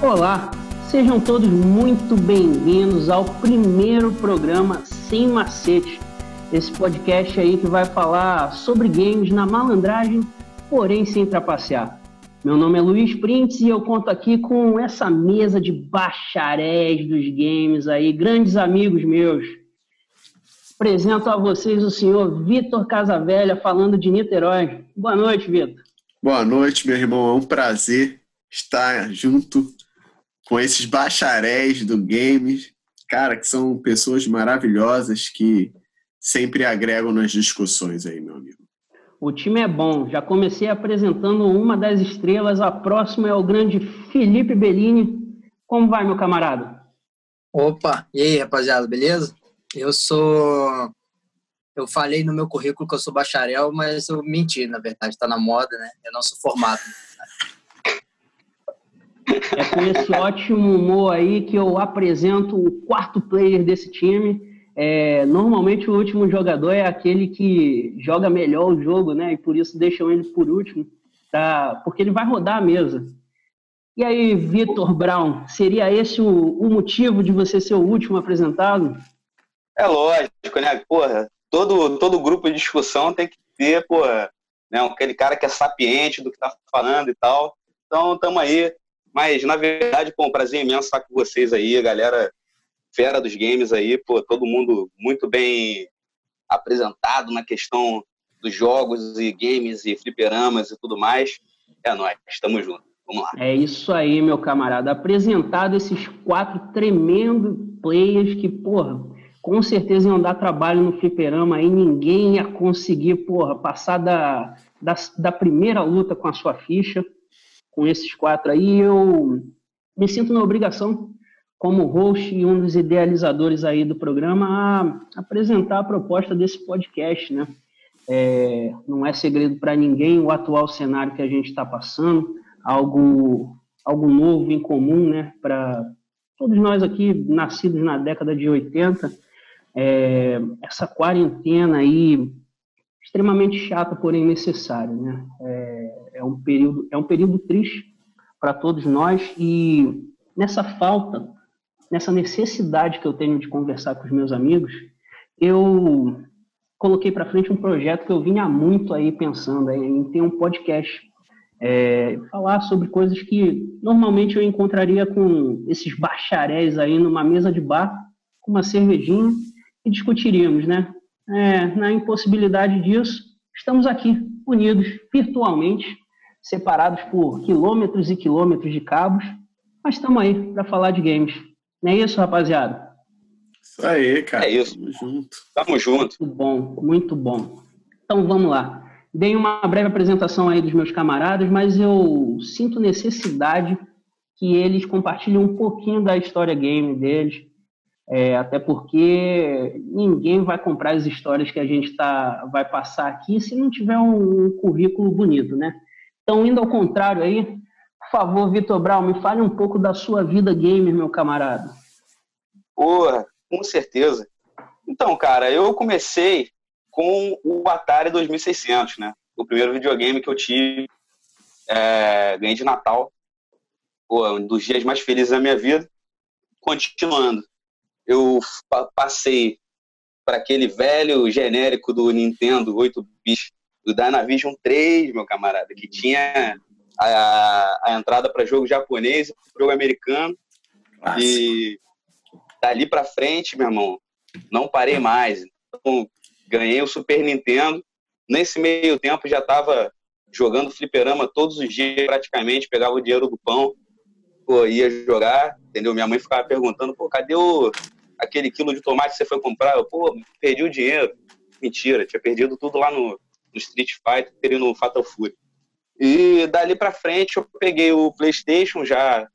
Olá, sejam todos muito bem-vindos ao primeiro programa Sem Macete. Esse podcast aí que vai falar sobre games na malandragem, porém sem trapacear. Meu nome é Luiz Printes e eu conto aqui com essa mesa de bacharéis dos games aí, grandes amigos meus. Apresento a vocês o senhor Vitor Casavelha, falando de Niterói. Boa noite, Vitor. Boa noite, meu irmão. É um prazer estar junto com esses bacharéis do games, cara, que são pessoas maravilhosas que sempre agregam nas discussões aí, meu amigo. O time é bom. Já comecei apresentando uma das estrelas. A próxima é o grande Felipe Bellini. Como vai, meu camarada? Opa, e aí, rapaziada, beleza? Eu sou. Eu falei no meu currículo que eu sou bacharel, mas eu menti, na verdade, tá na moda, né? Eu não sou formado. É com esse ótimo humor aí que eu apresento o quarto player desse time. É, normalmente o último jogador é aquele que joga melhor o jogo, né? E por isso deixam ele por último, tá? porque ele vai rodar a mesa. E aí, Vitor Brown, seria esse o, o, motivo de você ser o último apresentado? É lógico, né? Porra, todo, todo grupo de discussão tem que ter, porra, né? aquele cara que é sapiente do que tá falando e tal. Então, estamos aí mas, na verdade, pô, um prazer imenso estar com vocês aí, a galera fera dos games aí, pô, todo mundo muito bem apresentado na questão dos jogos e games e fliperamas e tudo mais. É nóis, estamos juntos. Vamos lá. É isso aí, meu camarada. Apresentado esses quatro tremendos players que, porra, com certeza iam dar trabalho no fliperama aí, ninguém ia conseguir, porra, passar da, da, da primeira luta com a sua ficha com esses quatro aí, eu me sinto na obrigação, como host e um dos idealizadores aí do programa, a apresentar a proposta desse podcast, né? É, não é segredo para ninguém o atual cenário que a gente está passando, algo, algo novo, incomum, né? Para todos nós aqui, nascidos na década de 80, é, essa quarentena aí extremamente chata, porém necessária, né? É, é um período, é um período triste para todos nós e nessa falta, nessa necessidade que eu tenho de conversar com os meus amigos, eu coloquei para frente um projeto que eu vinha muito aí pensando em ter um podcast, é, falar sobre coisas que normalmente eu encontraria com esses bacharéis aí numa mesa de bar, com uma cervejinha e discutiríamos, né? É, na impossibilidade disso, estamos aqui unidos virtualmente separados por quilômetros e quilômetros de cabos, mas estamos aí para falar de games. Não é isso, rapaziada? Isso aí, cara. É isso. Tamo junto. Tamo junto. Muito bom, muito bom. Então vamos lá. Dei uma breve apresentação aí dos meus camaradas, mas eu sinto necessidade que eles compartilhem um pouquinho da história game deles, é, até porque ninguém vai comprar as histórias que a gente tá, vai passar aqui se não tiver um, um currículo bonito, né? Então, indo ao contrário aí, por favor, Vitor Brown, me fale um pouco da sua vida gamer, meu camarada. Porra, com certeza. Então, cara, eu comecei com o Atari 2600, né? O primeiro videogame que eu tive, é, ganhei de Natal. Pô, um dos dias mais felizes da minha vida. Continuando, eu passei para aquele velho genérico do Nintendo 8 bits do Dynavision 3, meu camarada, que tinha a, a entrada para jogo japonês, jogo americano. Nossa. E dali para frente, meu irmão, não parei mais. Então, ganhei o Super Nintendo. Nesse meio tempo já estava jogando fliperama todos os dias, praticamente, pegava o dinheiro do pão, pô, ia jogar, entendeu? Minha mãe ficava perguntando, pô, cadê o, aquele quilo de tomate que você foi comprar? Eu, pô, perdi o dinheiro. Mentira, tinha perdido tudo lá no, no Street Fighter e no Fatal Fury. E dali para frente eu peguei o PlayStation já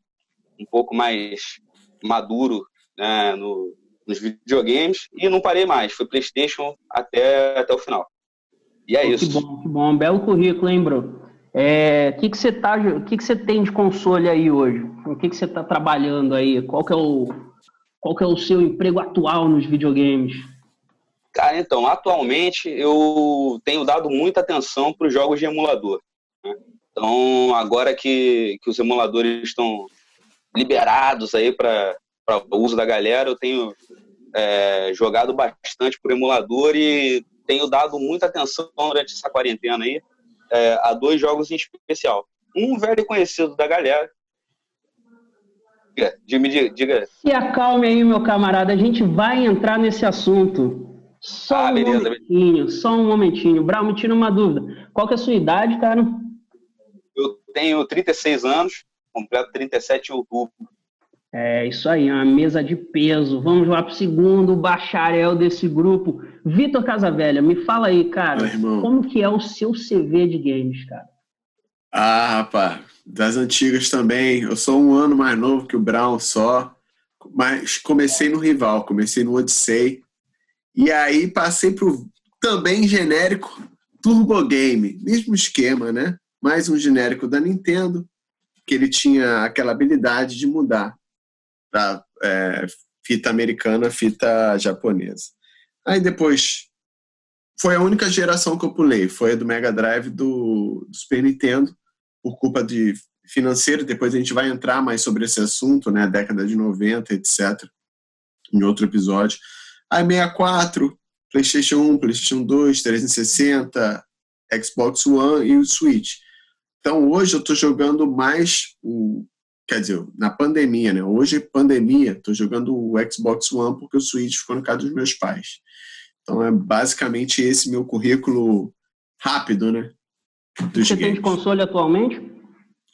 um pouco mais maduro né, no, nos videogames e não parei mais. Foi PlayStation até, até o final. E é isso. Que bom, que bom. Belo currículo, hein, bro? É, que que você tá, que que você tem de console aí hoje? O que que você está trabalhando aí? Qual que é o qual que é o seu emprego atual nos videogames? Cara, então, atualmente eu tenho dado muita atenção para os jogos de emulador. Né? Então, agora que, que os emuladores estão liberados aí para o uso da galera. Eu tenho é, jogado bastante por emulador e tenho dado muita atenção durante essa quarentena aí é, a dois jogos em especial. Um velho conhecido da galera. Diga, diga, diga. Se acalme aí, meu camarada, a gente vai entrar nesse assunto. Só ah, um beleza, momentinho, beleza. só um momentinho. Brau, me tira uma dúvida. Qual que é a sua idade, cara? Eu tenho 36 anos, completo 37 em outubro. É isso aí, uma mesa de peso. Vamos lá para o segundo bacharel desse grupo. Vitor Casavelha, me fala aí, cara, como que é o seu CV de games, cara? Ah, rapaz, das antigas também. Eu sou um ano mais novo que o Brown só, mas comecei no rival, comecei no Odyssey. E aí passei pro também genérico Turbo Game, mesmo esquema, né? Mais um genérico da Nintendo, que ele tinha aquela habilidade de mudar da é, fita americana, fita japonesa. Aí depois foi a única geração que eu pulei, foi a do Mega Drive do, do Super Nintendo, por culpa de financeiro. Depois a gente vai entrar mais sobre esse assunto, né, década de 90, etc, em outro episódio. Aí 64, PlayStation 1, PlayStation 2, 360, Xbox One e o Switch. Então hoje eu estou jogando mais o quer dizer, na pandemia, né? Hoje, pandemia, estou jogando o Xbox One porque o Switch ficou na casa dos meus pais. Então é basicamente esse meu currículo rápido, né? Dos Você games. tem de console atualmente?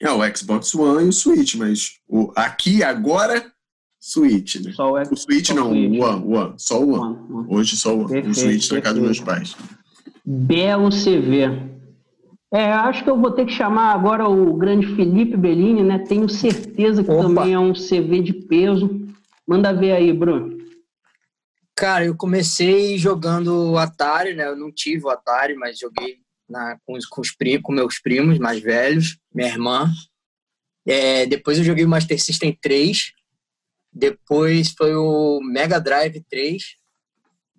É o Xbox One e o Switch, mas o, aqui agora Switch, né? Só o, X, o Switch não, o One, One, só o One. One. Hoje só o One. Perfeito, o Switch na casa dos meus pais. Belo CV. É, acho que eu vou ter que chamar agora o grande Felipe Bellini, né? Tenho certeza que Opa. também é um CV de peso. Manda ver aí, Bruno. Cara, eu comecei jogando Atari, né? Eu não tive o Atari, mas joguei na, com, com, os, com meus primos mais velhos, minha irmã. É, depois eu joguei o Master System 3. Depois foi o Mega Drive 3.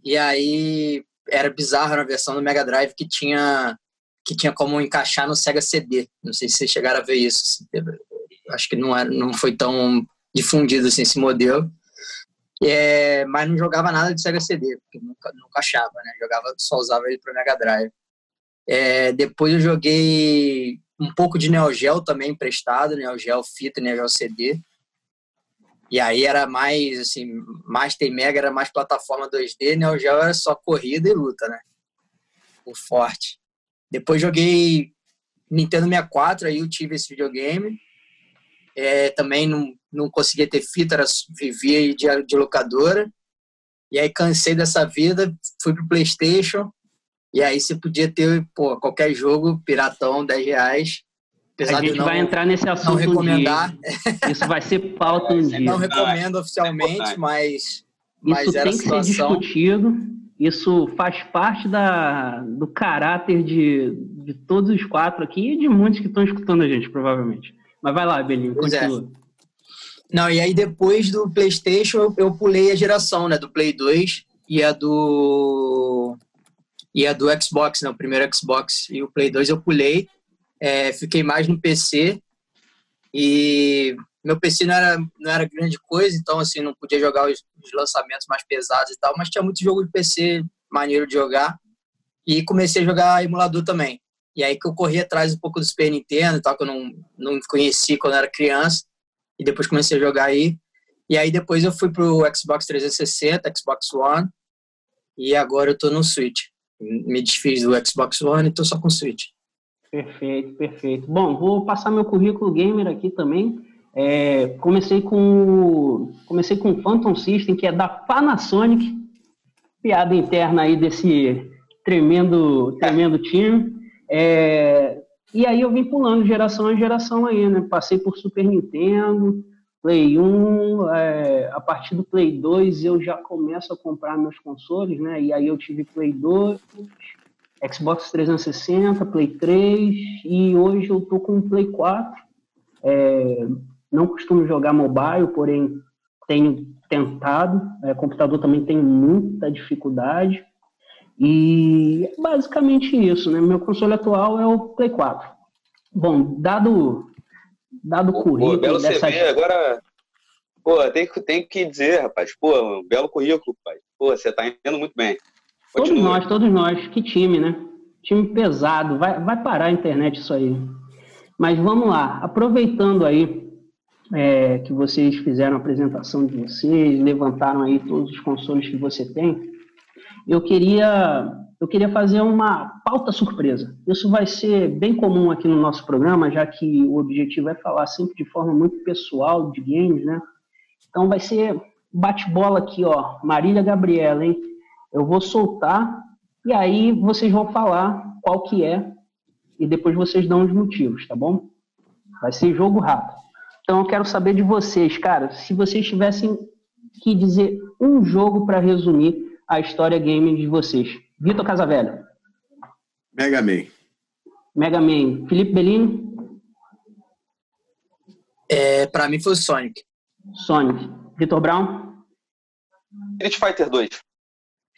E aí era bizarro na versão do Mega Drive que tinha que tinha como encaixar no Sega CD. Não sei se vocês chegaram a ver isso. Acho que não, era, não foi tão difundido assim, esse modelo. É, mas não jogava nada de Sega CD, porque nunca, nunca achava, né? Jogava, só usava ele para Mega Drive. É, depois eu joguei um pouco de Neo Geo também emprestado, Neo Geo fita, Neo Geo CD. E aí era mais, assim, Master Mega era mais plataforma 2D, Neo Geo era só corrida e luta, né? O forte. Depois joguei Nintendo 64, aí eu tive esse videogame. É, também não, não conseguia ter fita, era, vivia de, de locadora. E aí cansei dessa vida, fui pro Playstation. E aí você podia ter, pô, qualquer jogo, piratão, 10 reais. Apesar a gente não, vai entrar nesse assunto não recomendar. Um Isso vai ser pauta um dia. Não recomendo oficialmente, mas, mas Isso era tem que ser discutido. Isso faz parte da, do caráter de, de todos os quatro aqui e de muitos que estão escutando a gente, provavelmente. Mas vai lá, Belinho, pois é. continua. É. Não, e aí depois do PlayStation eu, eu, pulei a geração, né, do Play 2 e a do e a do Xbox, né, o primeiro Xbox e o Play 2 eu pulei, é, fiquei mais no PC e meu PC não era, não era grande coisa, então assim, não podia jogar os, os, lançamentos mais pesados e tal, mas tinha muito jogo de PC maneiro de jogar. E comecei a jogar emulador também. E aí que eu corri atrás um pouco do Super Nintendo e tal, que eu não, não conheci quando era criança. E depois comecei a jogar aí. E aí depois eu fui pro Xbox 360, Xbox One. E agora eu tô no Switch. Me desfiz do Xbox One e tô só com o Switch. Perfeito, perfeito. Bom, vou passar meu currículo gamer aqui também. É, comecei com comecei com o Phantom System, que é da Panasonic, piada interna aí desse tremendo tremendo time. É, e aí eu vim pulando geração a geração aí, né? Passei por Super Nintendo, Play 1, é, a partir do Play 2 eu já começo a comprar meus consoles, né? E aí eu tive Play 2, Xbox 360, Play 3 e hoje eu tô com o Play 4. É, não costumo jogar mobile, porém tenho tentado. É, computador também tem muita dificuldade. E é basicamente isso, né? Meu console atual é o Play 4. Bom, dado dado o currículo Pô, belo dessa... CV. Agora, Pô, tem, tem que dizer, rapaz. Pô, um belo currículo, pai. Pô, você tá indo muito bem. Continua. Todos nós, todos nós. Que time, né? Time pesado. Vai, vai parar a internet isso aí. Mas vamos lá. Aproveitando aí é, que vocês fizeram a apresentação de vocês, levantaram aí todos os consoles que você tem, eu queria, eu queria fazer uma pauta surpresa. Isso vai ser bem comum aqui no nosso programa, já que o objetivo é falar sempre de forma muito pessoal de games, né? Então vai ser bate-bola aqui, ó, Marília Gabriela, hein? Eu vou soltar e aí vocês vão falar qual que é e depois vocês dão os motivos, tá bom? Vai ser jogo rápido. Então eu quero saber de vocês, cara, se vocês tivessem que dizer um jogo para resumir a história game de vocês. Vitor Casavelho. Mega Man. Mega Man. Felipe Bellini. É, para mim foi o Sonic. Sonic. Vitor Brown. Street Fighter 2.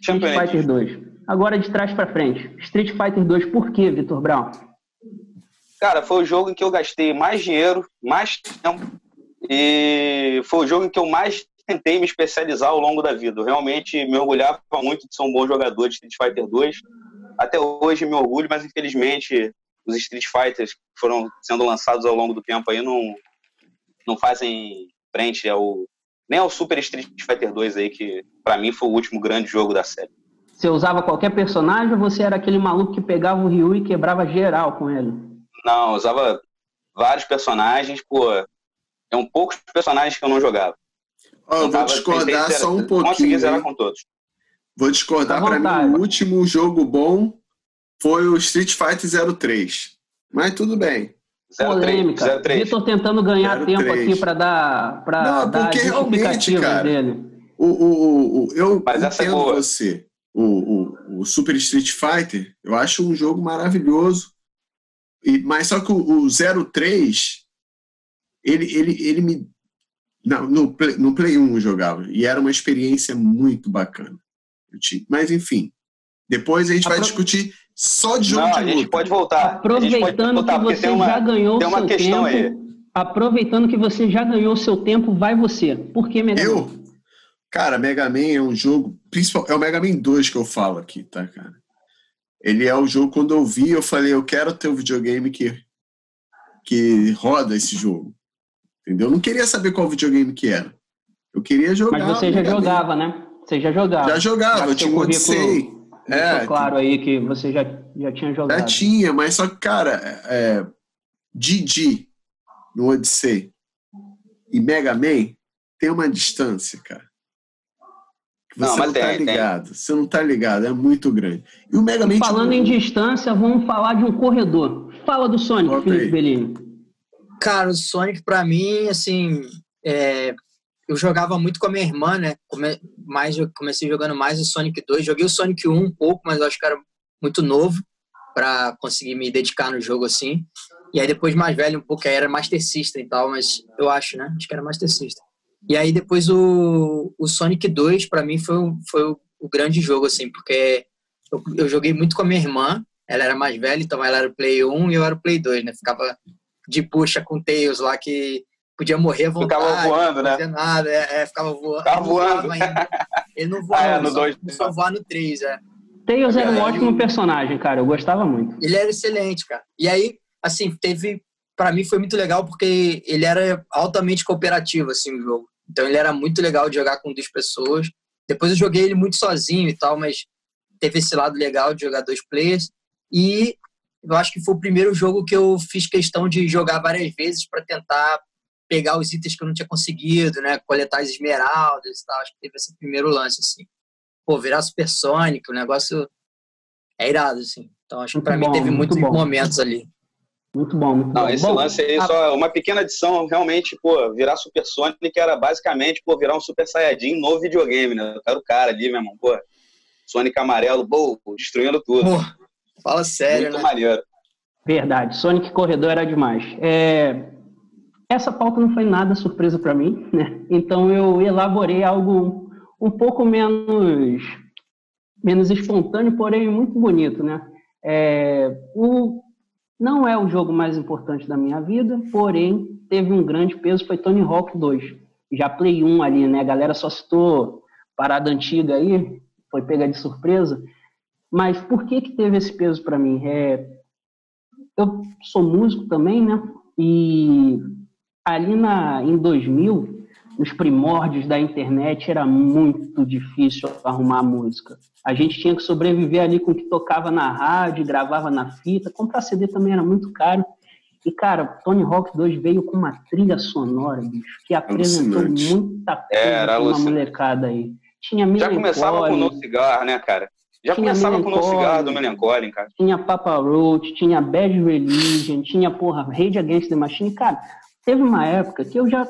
Street Fighter 2. Agora de trás para frente. Street Fighter 2, por quê, Vitor Brown? Cara, foi o jogo em que eu gastei mais dinheiro, mais tempo, e foi o jogo em que eu mais tentei me especializar ao longo da vida. Eu realmente me orgulhava muito de ser um bom jogador de Street Fighter 2. Até hoje me orgulho, mas infelizmente os Street Fighters que foram sendo lançados ao longo do tempo aí não, não fazem frente ao nem ao Super Street Fighter 2 aí que para mim foi o último grande jogo da série. Você usava qualquer personagem ou você era aquele maluco que pegava o Ryu e quebrava geral com ele? Não, usava vários personagens, pô. um poucos personagens que eu não jogava. Ó, eu vou discordar só um pouquinho. Consegui zerar com todos. Vou discordar para mim. O último jogo bom foi o Street Fighter 03. Mas tudo bem. Polêmica. 03. Vitor tentando ganhar 03. tempo aqui para dar para Não, dar porque realmente, cara, dele. O, o, o, eu Mas essa é entendo você. O, o, o Super Street Fighter, eu acho um jogo maravilhoso. E, mas só que o, o 03, ele, ele, ele me. Não, no, Play, no Play 1 eu jogava. E era uma experiência muito bacana. Mas, enfim. Depois a gente vai discutir só de jogo Não, de a gente pode voltar. Aproveitando voltar, que você uma, já ganhou o seu tempo. Aí. Aproveitando que você já ganhou o seu tempo, vai você. Por que Mega Eu? Man? Cara, Mega Man é um jogo. Principal, é o Mega Man 2 que eu falo aqui, tá, cara? Ele é o jogo, quando eu vi, eu falei, eu quero ter um videogame que, que roda esse jogo. Entendeu? Eu não queria saber qual videogame que era. Eu queria jogar. Mas você já jogava, né? Você já jogava. Já jogava, eu tinha um Odyssey. É, claro aí que você já, já tinha jogado. Já tinha, mas só que, cara, é, Didi no Odyssey e Mega Man tem uma distância, cara. Você não, não tá tem, ligado. Tem. Você não tá ligado, é muito grande. E o Mega Man. Falando em distância, vamos falar de um corredor. Fala do Sonic, Bota Felipe aí. Bellini. Cara, o Sonic, para mim, assim. É... Eu jogava muito com a minha irmã, né? Come... Mais, comecei jogando mais o Sonic 2. Joguei o Sonic 1 um pouco, mas eu acho que era muito novo para conseguir me dedicar no jogo assim. E aí depois mais velho um pouco, aí era Master System e tal, mas eu acho, né? Acho que era Master System. E aí depois o, o Sonic 2 para mim foi, foi o, o, grande jogo assim, porque eu, eu, joguei muito com a minha irmã, ela era mais velha, então ela era o Play 1 e eu era o Play 2, né? Ficava de puxa com Tails lá que podia morrer à vontade. Ficava voando, né? Não nada, é, é, ficava voando. Ficava voando. Ele não voava, ah, é, no só, dois, só voar no 3, é. Tails era um ótimo personagem, cara, eu gostava muito. Ele era excelente, cara. E aí, assim, teve para mim foi muito legal porque ele era altamente cooperativo assim o jogo. Então ele era muito legal de jogar com duas pessoas. Depois eu joguei ele muito sozinho e tal, mas teve esse lado legal de jogar dois players. E eu acho que foi o primeiro jogo que eu fiz questão de jogar várias vezes para tentar pegar os itens que eu não tinha conseguido, né? Coletar as esmeraldas e tal. Acho que teve esse primeiro lance, assim. Pô, virar Supersonic, o negócio é irado, assim. Então acho que para mim teve muitos momentos ali. Muito bom, muito Não, bom. esse bom, lance aí, a... só uma pequena adição, realmente, pô, virar Super Sonic era basicamente, pô, virar um Super Saiyajin no videogame, né? Eu quero o cara ali, meu irmão, pô. Sonic amarelo, pô, destruindo tudo. Pô, fala sério, muito né? maneiro. Verdade, Sonic Corredor era demais. É... Essa pauta não foi nada surpresa para mim, né? Então eu elaborei algo um pouco menos menos espontâneo, porém muito bonito, né? É... O não é o jogo mais importante da minha vida, porém teve um grande peso, foi Tony Hawk 2. já Play 1 ali, né? A galera só citou parada antiga aí, foi pega de surpresa. Mas por que que teve esse peso para mim? É, eu sou músico também, né? E ali na, em 2000, nos primórdios da internet, era muito difícil arrumar música. A gente tinha que sobreviver ali com o que tocava na rádio, gravava na fita. Comprar CD também era muito caro. E, cara, Tony Hawk 2 veio com uma trilha sonora, bicho, que apresentou muita coisa é, pra uma molecada aí. Tinha Já começava com o No Cigar, né, cara? Já tinha começava com o No Cigar do Melancholy, cara. Tinha Papa Roach, tinha Bad Religion, tinha, porra, Rage Against the Machine. Cara, teve uma época que eu já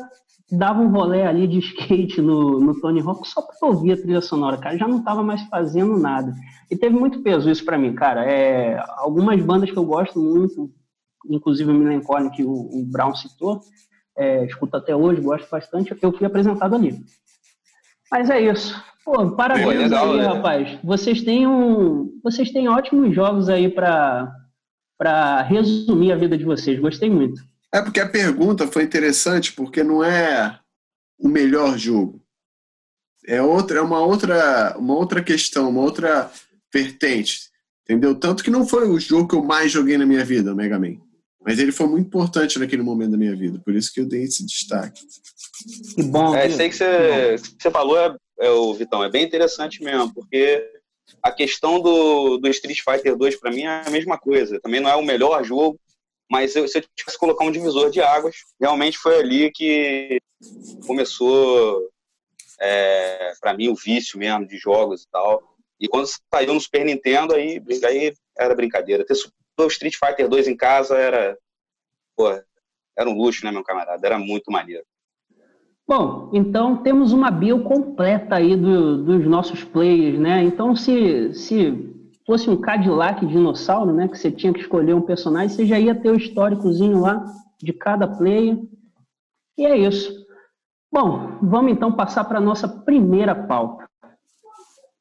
dava um rolê ali de skate no, no Tony Hawk só pra ouvir a trilha sonora, cara. Já não tava mais fazendo nada. E teve muito peso isso para mim, cara. É, algumas bandas que eu gosto muito, inclusive o Melancholy, que o, o Brown citou, é, escuto até hoje, gosto bastante, eu fui apresentado ali. Mas é isso. Pô, parabéns legal, aí, né? rapaz. Vocês têm, um, vocês têm ótimos jogos aí para resumir a vida de vocês. Gostei muito. É porque a pergunta foi interessante, porque não é o melhor jogo. É outra, é uma outra, uma outra questão, uma outra vertente. Entendeu? Tanto que não foi o jogo que eu mais joguei na minha vida, o Mega Man. Mas ele foi muito importante naquele momento da minha vida, por isso que eu dei esse destaque. Que bom. É, isso aí que você, que você falou, é, é, o Vitão, é bem interessante mesmo, porque a questão do, do Street Fighter 2 para mim é a mesma coisa. Também não é o melhor jogo, mas eu, se eu tivesse colocar um divisor de águas, realmente foi ali que começou é, para mim o vício mesmo de jogos e tal. E quando saiu no Super Nintendo, aí, aí era brincadeira. Ter o Street Fighter 2 em casa era, pô, era um luxo, né, meu camarada? Era muito maneiro. Bom, então temos uma bio completa aí do, dos nossos players, né? Então, se, se fosse um Cadillac dinossauro, né, que você tinha que escolher um personagem, você já ia ter o históricozinho lá de cada player. E é isso. Bom, vamos então passar para a nossa primeira pauta.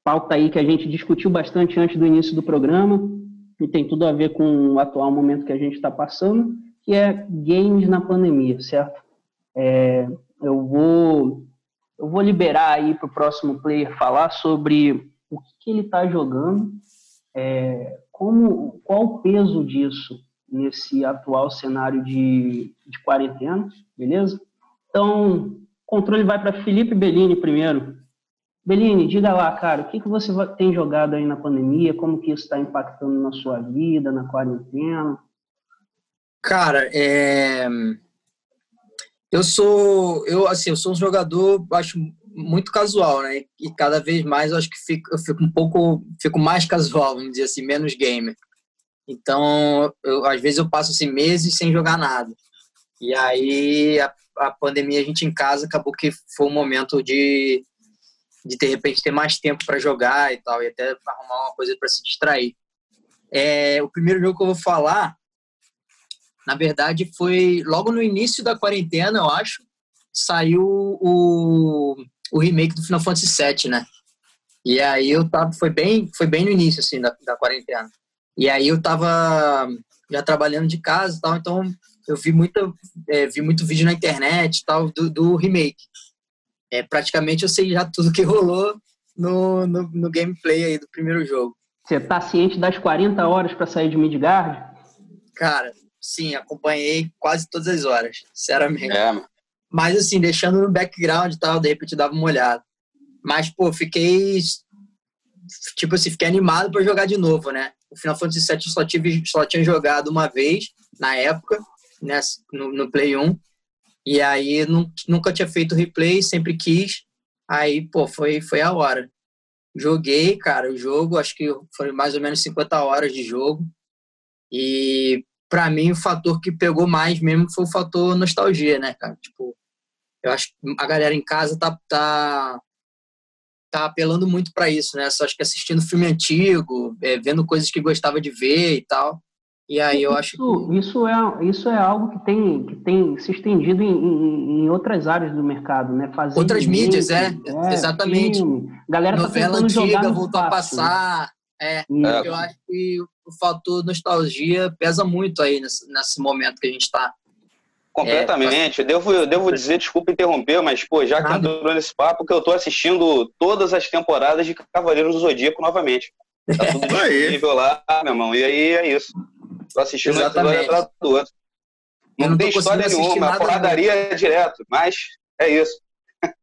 Pauta aí que a gente discutiu bastante antes do início do programa, e tem tudo a ver com o atual momento que a gente está passando, que é games na pandemia, certo? É, eu vou eu vou liberar aí para o próximo player falar sobre o que, que ele está jogando, é, como qual o peso disso nesse atual cenário de, de quarentena, beleza? Então, controle vai para Felipe Bellini primeiro. Bellini, diga lá, cara, o que, que você tem jogado aí na pandemia? Como que isso está impactando na sua vida, na quarentena? Cara, é... eu sou, eu assim, eu sou um jogador, acho muito casual, né? E cada vez mais eu acho que fico, eu fico um pouco, fico mais casual, vamos dizer assim, menos gamer. Então, eu, às vezes eu passo assim meses sem jogar nada. E aí a, a pandemia a gente em casa acabou que foi um momento de de de repente ter mais tempo para jogar e tal, e até arrumar uma coisa para se distrair. É, o primeiro jogo que eu vou falar, na verdade, foi logo no início da quarentena, eu acho, saiu o, o remake do Final Fantasy VII, né? E aí eu tava, foi bem, foi bem no início, assim, da, da quarentena. E aí eu tava já trabalhando de casa e tal, então eu vi, muita, é, vi muito vídeo na internet e tal do, do remake é, praticamente eu sei já tudo que rolou no, no, no gameplay aí do primeiro jogo. Você tá ciente das 40 horas para sair de Midgard? Cara, sim, acompanhei quase todas as horas, sinceramente. É. Mas assim, deixando no background e tal, de repente dava uma olhada. Mas, pô, fiquei. Tipo assim, fiquei animado para jogar de novo, né? O Final Fantasy VII eu só, tive, só tinha jogado uma vez, na época, né, no, no Play 1. E aí nunca tinha feito replay, sempre quis. Aí, pô, foi, foi a hora. Joguei, cara, o jogo, acho que foi mais ou menos 50 horas de jogo. E para mim o fator que pegou mais mesmo foi o fator nostalgia, né, cara? Tipo, eu acho que a galera em casa tá tá tá apelando muito para isso, né? Só acho que assistindo filme antigo, é, vendo coisas que gostava de ver e tal. E aí eu isso, acho que... Isso é, isso é algo que tem, que tem se estendido em, em, em outras áreas do mercado, né? Fazer outras mídias, é, é, exatamente. Filme. Galera tá Novela antiga voltou a passar. Né? É, eu acho que o fator nostalgia pesa muito aí nesse, nesse momento que a gente está. Completamente. É, devo, eu devo dizer, desculpa interromper, mas, pô, já que entrou nesse papo, que eu tô assistindo todas as temporadas de Cavaleiros do Zodíaco novamente. Tá tudo disponível lá, meu irmão. E aí é isso. Tô assistindo um episódio atrás do outro. Não, não tem história nenhuma, a porradaria é direto, mas é isso.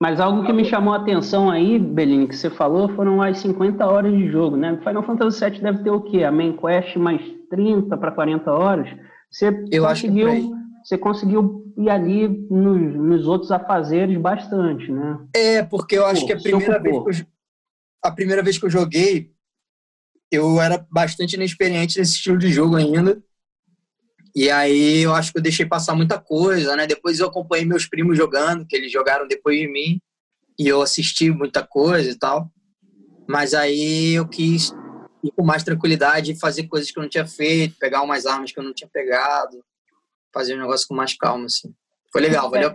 Mas algo que me chamou a atenção aí, Belini, que você falou, foram as 50 horas de jogo, né? Final Fantasy VII deve ter o quê? A main quest mais 30 para 40 horas. Você Eu conseguiu, acho que você conseguiu ir ali nos, nos, outros afazeres bastante, né? É, porque eu acho Pô, que a primeira, vez que eu, a primeira vez que eu joguei, eu era bastante inexperiente nesse estilo de jogo ainda. E aí eu acho que eu deixei passar muita coisa, né? Depois eu acompanhei meus primos jogando, que eles jogaram depois de mim, e eu assisti muita coisa e tal. Mas aí eu quis ir com mais tranquilidade, fazer coisas que eu não tinha feito, pegar umas armas que eu não tinha pegado, fazer um negócio com mais calma, assim. Foi legal, valeu.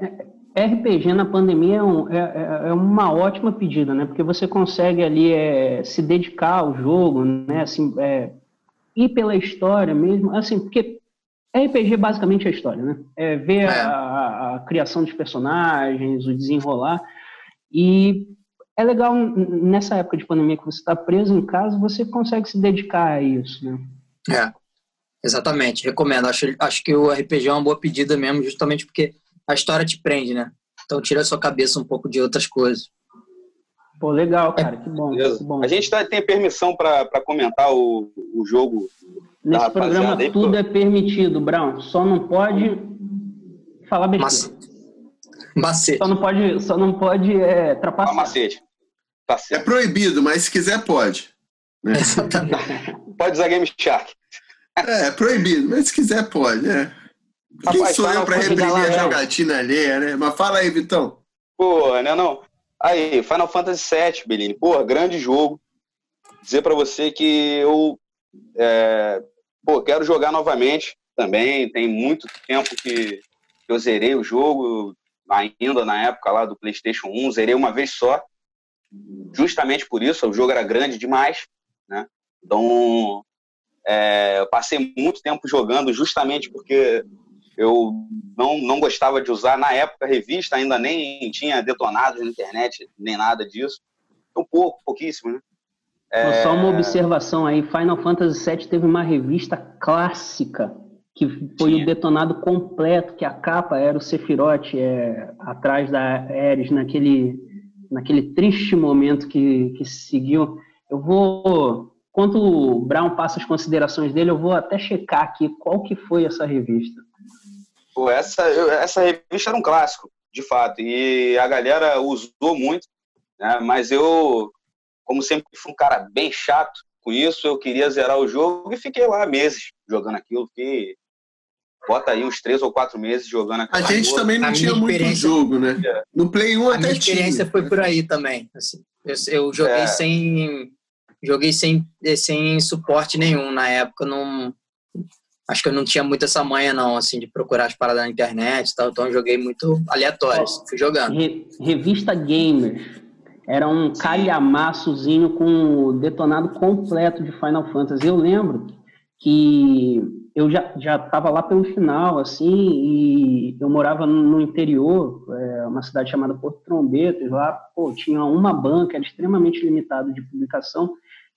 É, RPG na pandemia é, um, é, é, é, uma ótima pedida, né? Porque você consegue ali é, se dedicar ao jogo, né? Assim, é, ir pela história mesmo, assim, porque RPG basicamente é a história, né? É ver é. A, a, criação dos personagens, o desenrolar. E é legal nessa época de pandemia que você está preso em casa, você consegue se dedicar a isso, né? É, exatamente. Recomendo. Acho, acho que o RPG é uma boa pedida mesmo, justamente porque a história te prende, né? Então tira a sua cabeça um pouco de outras coisas. Pô, legal, cara. Que bom. Que bom. A gente tá, tem permissão para comentar o, o jogo Nesse programa aí, tudo é permitido, Brown. Só não pode falar besteira. Macete. Só não pode, só não pode é, trapacear. Macete. Tá é proibido, mas se quiser pode. Né? pode usar Game Shark. É, é proibido, mas se quiser pode? Quem Rapaz, sou eu para reprimir a jogatina alheia, né? Mas fala aí, Vitão. Pô, né, não? Aí, Final Fantasy VII, Belini. Pô, grande jogo. Dizer para você que eu é, Pô, quero jogar novamente também. Tem muito tempo que eu zerei o jogo, ainda na época lá do PlayStation 1, zerei uma vez só. Justamente por isso, o jogo era grande demais, né? Então, é, eu passei muito tempo jogando justamente porque eu não, não gostava de usar na época a revista, ainda nem tinha detonado na internet, nem nada disso. Um pouco, pouquíssimo, né? É... Só uma observação aí, Final Fantasy VII teve uma revista clássica que foi o detonado completo, que a capa era o Sephiroth é, atrás da Ares naquele, naquele triste momento que, que seguiu. Eu vou, enquanto o Brown passa as considerações dele, eu vou até checar aqui qual que foi essa revista. Pô, essa, essa revista era um clássico, de fato, e a galera usou muito, né, mas eu como sempre fui um cara bem chato com isso, eu queria zerar o jogo e fiquei lá meses jogando aquilo. Fiquei, bota aí uns três ou quatro meses jogando aquilo. A gente também não a tinha muito jogo, né? É. No Play 1 a até minha experiência foi por aí também. Assim, eu, eu, joguei é. sem joguei sem, sem suporte nenhum na época. Não, acho que eu não tinha muito essa manha não, assim, de procurar as paradas na internet e tal. Então eu joguei muito aleatório, oh, fui jogando. Re, revista Gamer era um calhamaçozinho com o detonado completo de Final Fantasy. Eu lembro que eu já já estava lá pelo final, assim, e eu morava no interior, é, uma cidade chamada Porto Trombetas, lá, pô, tinha uma banca, era extremamente limitado de publicação.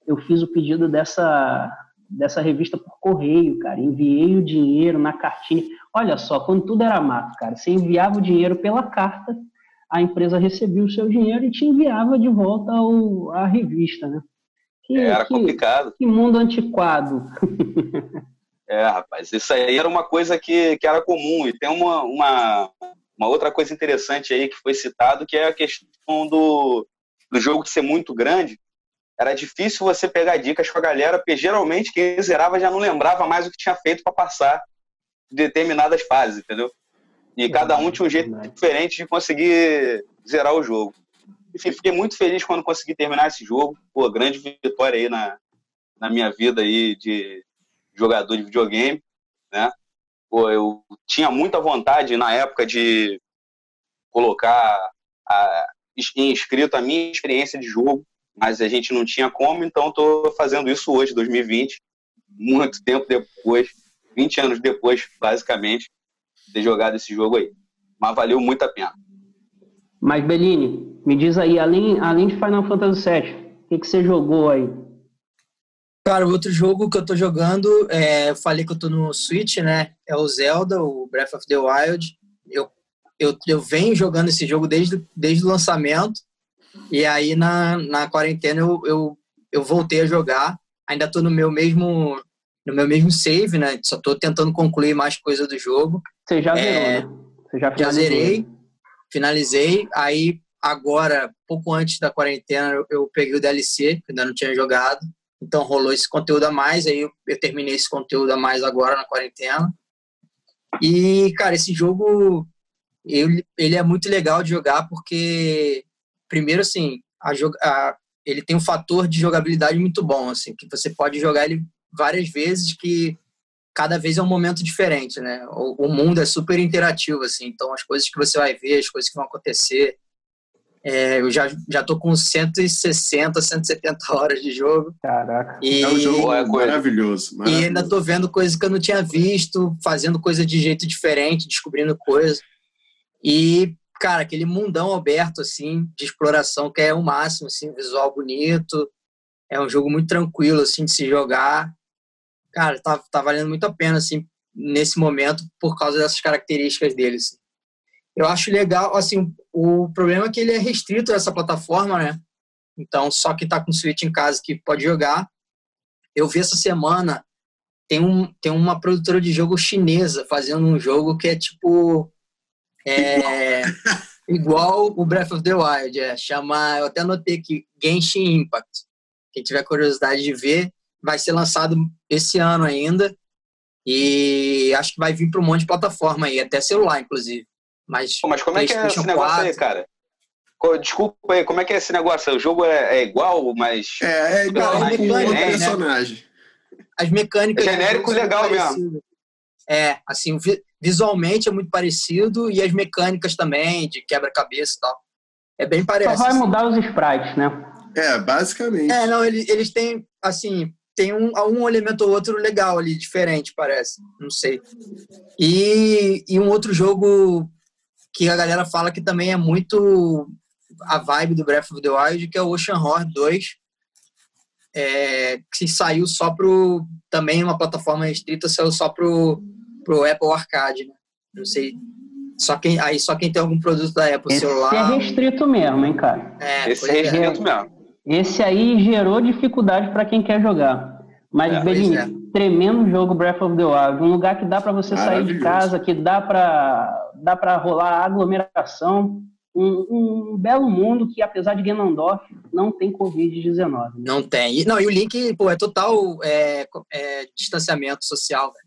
Eu fiz o pedido dessa dessa revista por correio, cara. Enviei o dinheiro na cartinha. Olha só, quando tudo era mato, cara, você enviava o dinheiro pela carta a empresa recebia o seu dinheiro e te enviava de volta ao, a revista, né? Que, era que, complicado. Que mundo antiquado. é, rapaz, isso aí era uma coisa que, que era comum. E tem uma, uma, uma outra coisa interessante aí que foi citado, que é a questão do, do jogo ser muito grande. Era difícil você pegar dicas com a galera, porque geralmente quem zerava já não lembrava mais o que tinha feito para passar determinadas fases, entendeu? E cada um tinha um jeito diferente de conseguir zerar o jogo. Enfim, fiquei muito feliz quando consegui terminar esse jogo. Pô, grande vitória aí na, na minha vida aí de jogador de videogame, né? Pô, eu tinha muita vontade na época de colocar a, em escrito a minha experiência de jogo, mas a gente não tinha como, então estou fazendo isso hoje, 2020, muito tempo depois, 20 anos depois, basicamente, ter jogado esse jogo aí. Mas valeu muito a pena. Mas, Bellini, me diz aí, além, além de Final Fantasy VII, o que, que você jogou aí? Cara, o outro jogo que eu tô jogando, é, eu falei que eu tô no Switch, né? É o Zelda, o Breath of the Wild. Eu, eu, eu venho jogando esse jogo desde, desde o lançamento. E aí, na, na quarentena, eu, eu, eu voltei a jogar. Ainda tô no meu mesmo no meu mesmo save, né? Só tô tentando concluir mais coisa do jogo. Você já zerou, é, né? Você já, já zerei, finalizei. Aí, agora, pouco antes da quarentena, eu, eu peguei o DLC, que ainda não tinha jogado. Então rolou esse conteúdo a mais, aí eu, eu terminei esse conteúdo a mais agora na quarentena. E, cara, esse jogo, ele, ele é muito legal de jogar porque, primeiro, assim, a, a, ele tem um fator de jogabilidade muito bom, assim, que você pode jogar ele várias vezes que cada vez é um momento diferente, né? O, o mundo é super interativo, assim, então as coisas que você vai ver, as coisas que vão acontecer, é, eu já, já tô com 160, 170 horas de jogo. Caraca. E, é um jogo é maravilhoso, maravilhoso. E ainda tô vendo coisas que eu não tinha visto, fazendo coisa de jeito diferente, descobrindo coisas. E, cara, aquele mundão aberto, assim, de exploração, que é o máximo, assim, visual bonito. É um jogo muito tranquilo, assim, de se jogar. Cara, tá, tá valendo muito a pena, assim, nesse momento, por causa dessas características dele, assim. Eu acho legal, assim, o problema é que ele é restrito a essa plataforma, né? Então, só que tá com Switch em casa que pode jogar. Eu vi essa semana, tem, um, tem uma produtora de jogo chinesa fazendo um jogo que é tipo. É, igual o Breath of the Wild, é, chama, eu até anotei aqui, Genshin Impact. Quem tiver curiosidade de ver, vai ser lançado esse ano ainda. E acho que vai vir para um monte de plataforma aí, até celular, inclusive. Mas, Pô, mas como é que é esse negócio 4... aí, cara? Desculpa aí, como é que é esse negócio? O jogo é, é igual, mas. É, é igual com o né? personagem. As mecânicas. É genérico legal mesmo. É, assim, visualmente é muito parecido e as mecânicas também, de quebra-cabeça e tal. É bem parecido. Só vai mudar os sprites, né? É, basicamente. É, não, eles, eles têm, assim, tem um, um elemento ou outro legal ali, diferente, parece. Não sei. E, e um outro jogo que a galera fala que também é muito a vibe do Breath of the Wild, que é o Ocean Horror 2, é, que saiu só pro também uma plataforma restrita, saiu só pro, pro Apple Arcade, né? Não sei. Só quem, aí só quem tem algum produto da Apple Esse celular. Esse é restrito mesmo, hein, cara? É, Esse é, é restrito mesmo. Esse aí gerou dificuldade para quem quer jogar. Mas, é, Belinho, é. tremendo jogo Breath of the Wild. Um lugar que dá para você sair de casa, que dá para dá para rolar aglomeração. Um, um, belo mundo que, apesar de Ganondorf, não tem Covid-19. Né? Não tem. Não, e o Link, pô, é total é, é, distanciamento social, velho.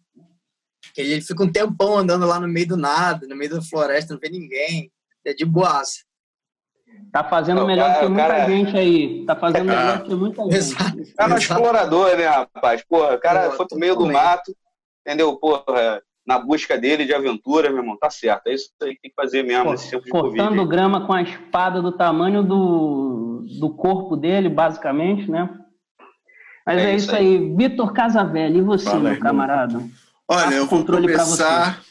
Ele fica um tempão andando lá no meio do nada, no meio da floresta, não vê ninguém. É de boaça. Tá fazendo melhor cara, que muita cara... gente aí. Tá fazendo ah. melhor que muita gente. Exato. Cara, explorador, né, rapaz? Porra, o cara foi pro meio do mato, entendeu? Porra, na busca dele de aventura, meu irmão. Tá certo. É isso aí que tem que fazer mesmo Pô, nesse tempo de Cortando Covid. grama com a espada do tamanho do, do corpo dele, basicamente, né? Mas é, é isso aí. aí. Vitor Casavelli, e você, Fala, meu irmão. camarada? Olha, eu vou começar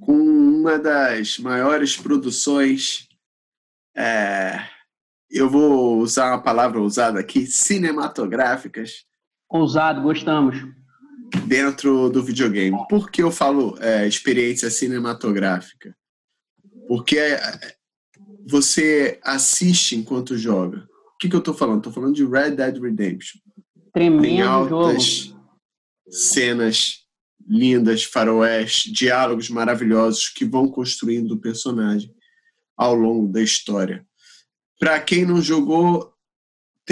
com uma das maiores produções é, eu vou usar uma palavra usada aqui, cinematográficas. Ousado, gostamos. Dentro do videogame. Por que eu falo é, experiência cinematográfica? Porque é, você assiste enquanto joga. O que, que eu estou falando? Estou falando de Red Dead Redemption. Tremendo Tem altas jogo. cenas lindas, faroeste, diálogos maravilhosos que vão construindo o personagem ao longo da história. Para quem não jogou,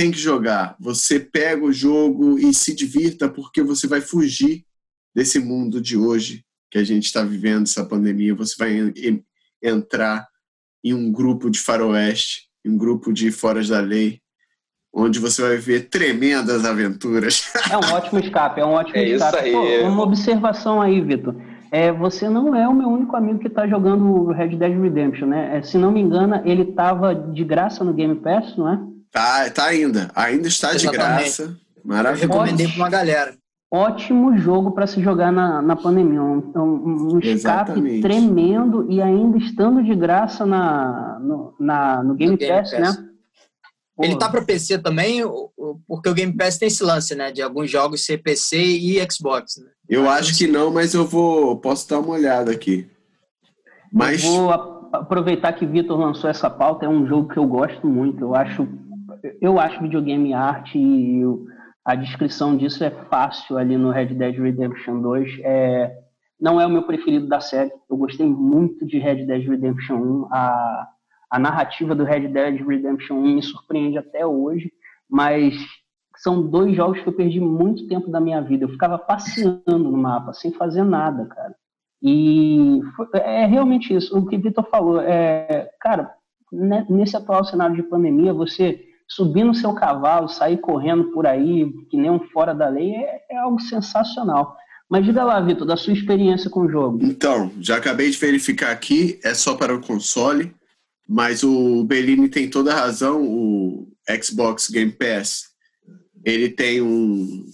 tem que jogar. Você pega o jogo e se divirta porque você vai fugir desse mundo de hoje que a gente está vivendo, essa pandemia. Você vai entrar em um grupo de faroeste, em um grupo de foras da lei, onde você vai ver tremendas aventuras. É um ótimo escape, é um ótimo é escape. Isso aí. Pô, uma observação aí, Vitor é, você não é o meu único amigo que está jogando Red Dead Redemption, né? É, se não me engano, ele estava de graça no Game Pass, não é? Tá, tá ainda. Ainda está Exatamente. de graça. Maravilhoso. Eu recomendei para uma galera. ótimo jogo para se jogar na, na pandemia. Um, um, um escape Exatamente. tremendo e ainda estando de graça na, no, na, no Game, no Game Pass, Pass, né? Ele tá para PC também, porque o Game Pass tem esse lance, né? De alguns jogos ser PC e Xbox. Né? Eu mas acho que não, mas eu vou. Posso dar uma olhada aqui. Mas... Eu vou aproveitar que Vitor lançou essa pauta. É um jogo que eu gosto muito. Eu acho, eu acho videogame arte e a descrição disso é fácil ali no Red Dead Redemption 2. É, não é o meu preferido da série. Eu gostei muito de Red Dead Redemption 1. A, a narrativa do Red Dead Redemption 1 me surpreende até hoje, mas são dois jogos que eu perdi muito tempo da minha vida. Eu ficava passeando no mapa, sem fazer nada, cara. E é realmente isso. O que o Vitor falou, é, cara, né, nesse atual cenário de pandemia, você subir no seu cavalo, sair correndo por aí, que nem um fora da lei, é, é algo sensacional. Mas diga lá, Vitor, da sua experiência com o jogo. Então, já acabei de verificar aqui, é só para o console. Mas o Bellini tem toda a razão, o Xbox Game Pass, ele tem um...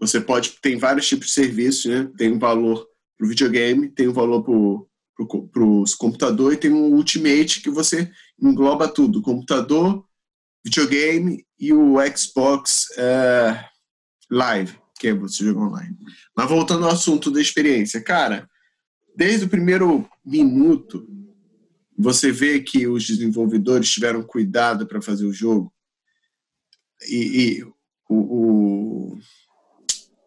Você pode... Tem vários tipos de serviços, né? Tem um valor para o videogame, tem um valor para os computadores e tem um Ultimate que você engloba tudo. Computador, videogame e o Xbox uh, Live, que é você joga online. Mas voltando ao assunto da experiência, cara, desde o primeiro minuto você vê que os desenvolvedores tiveram cuidado para fazer o jogo. E, e o, o,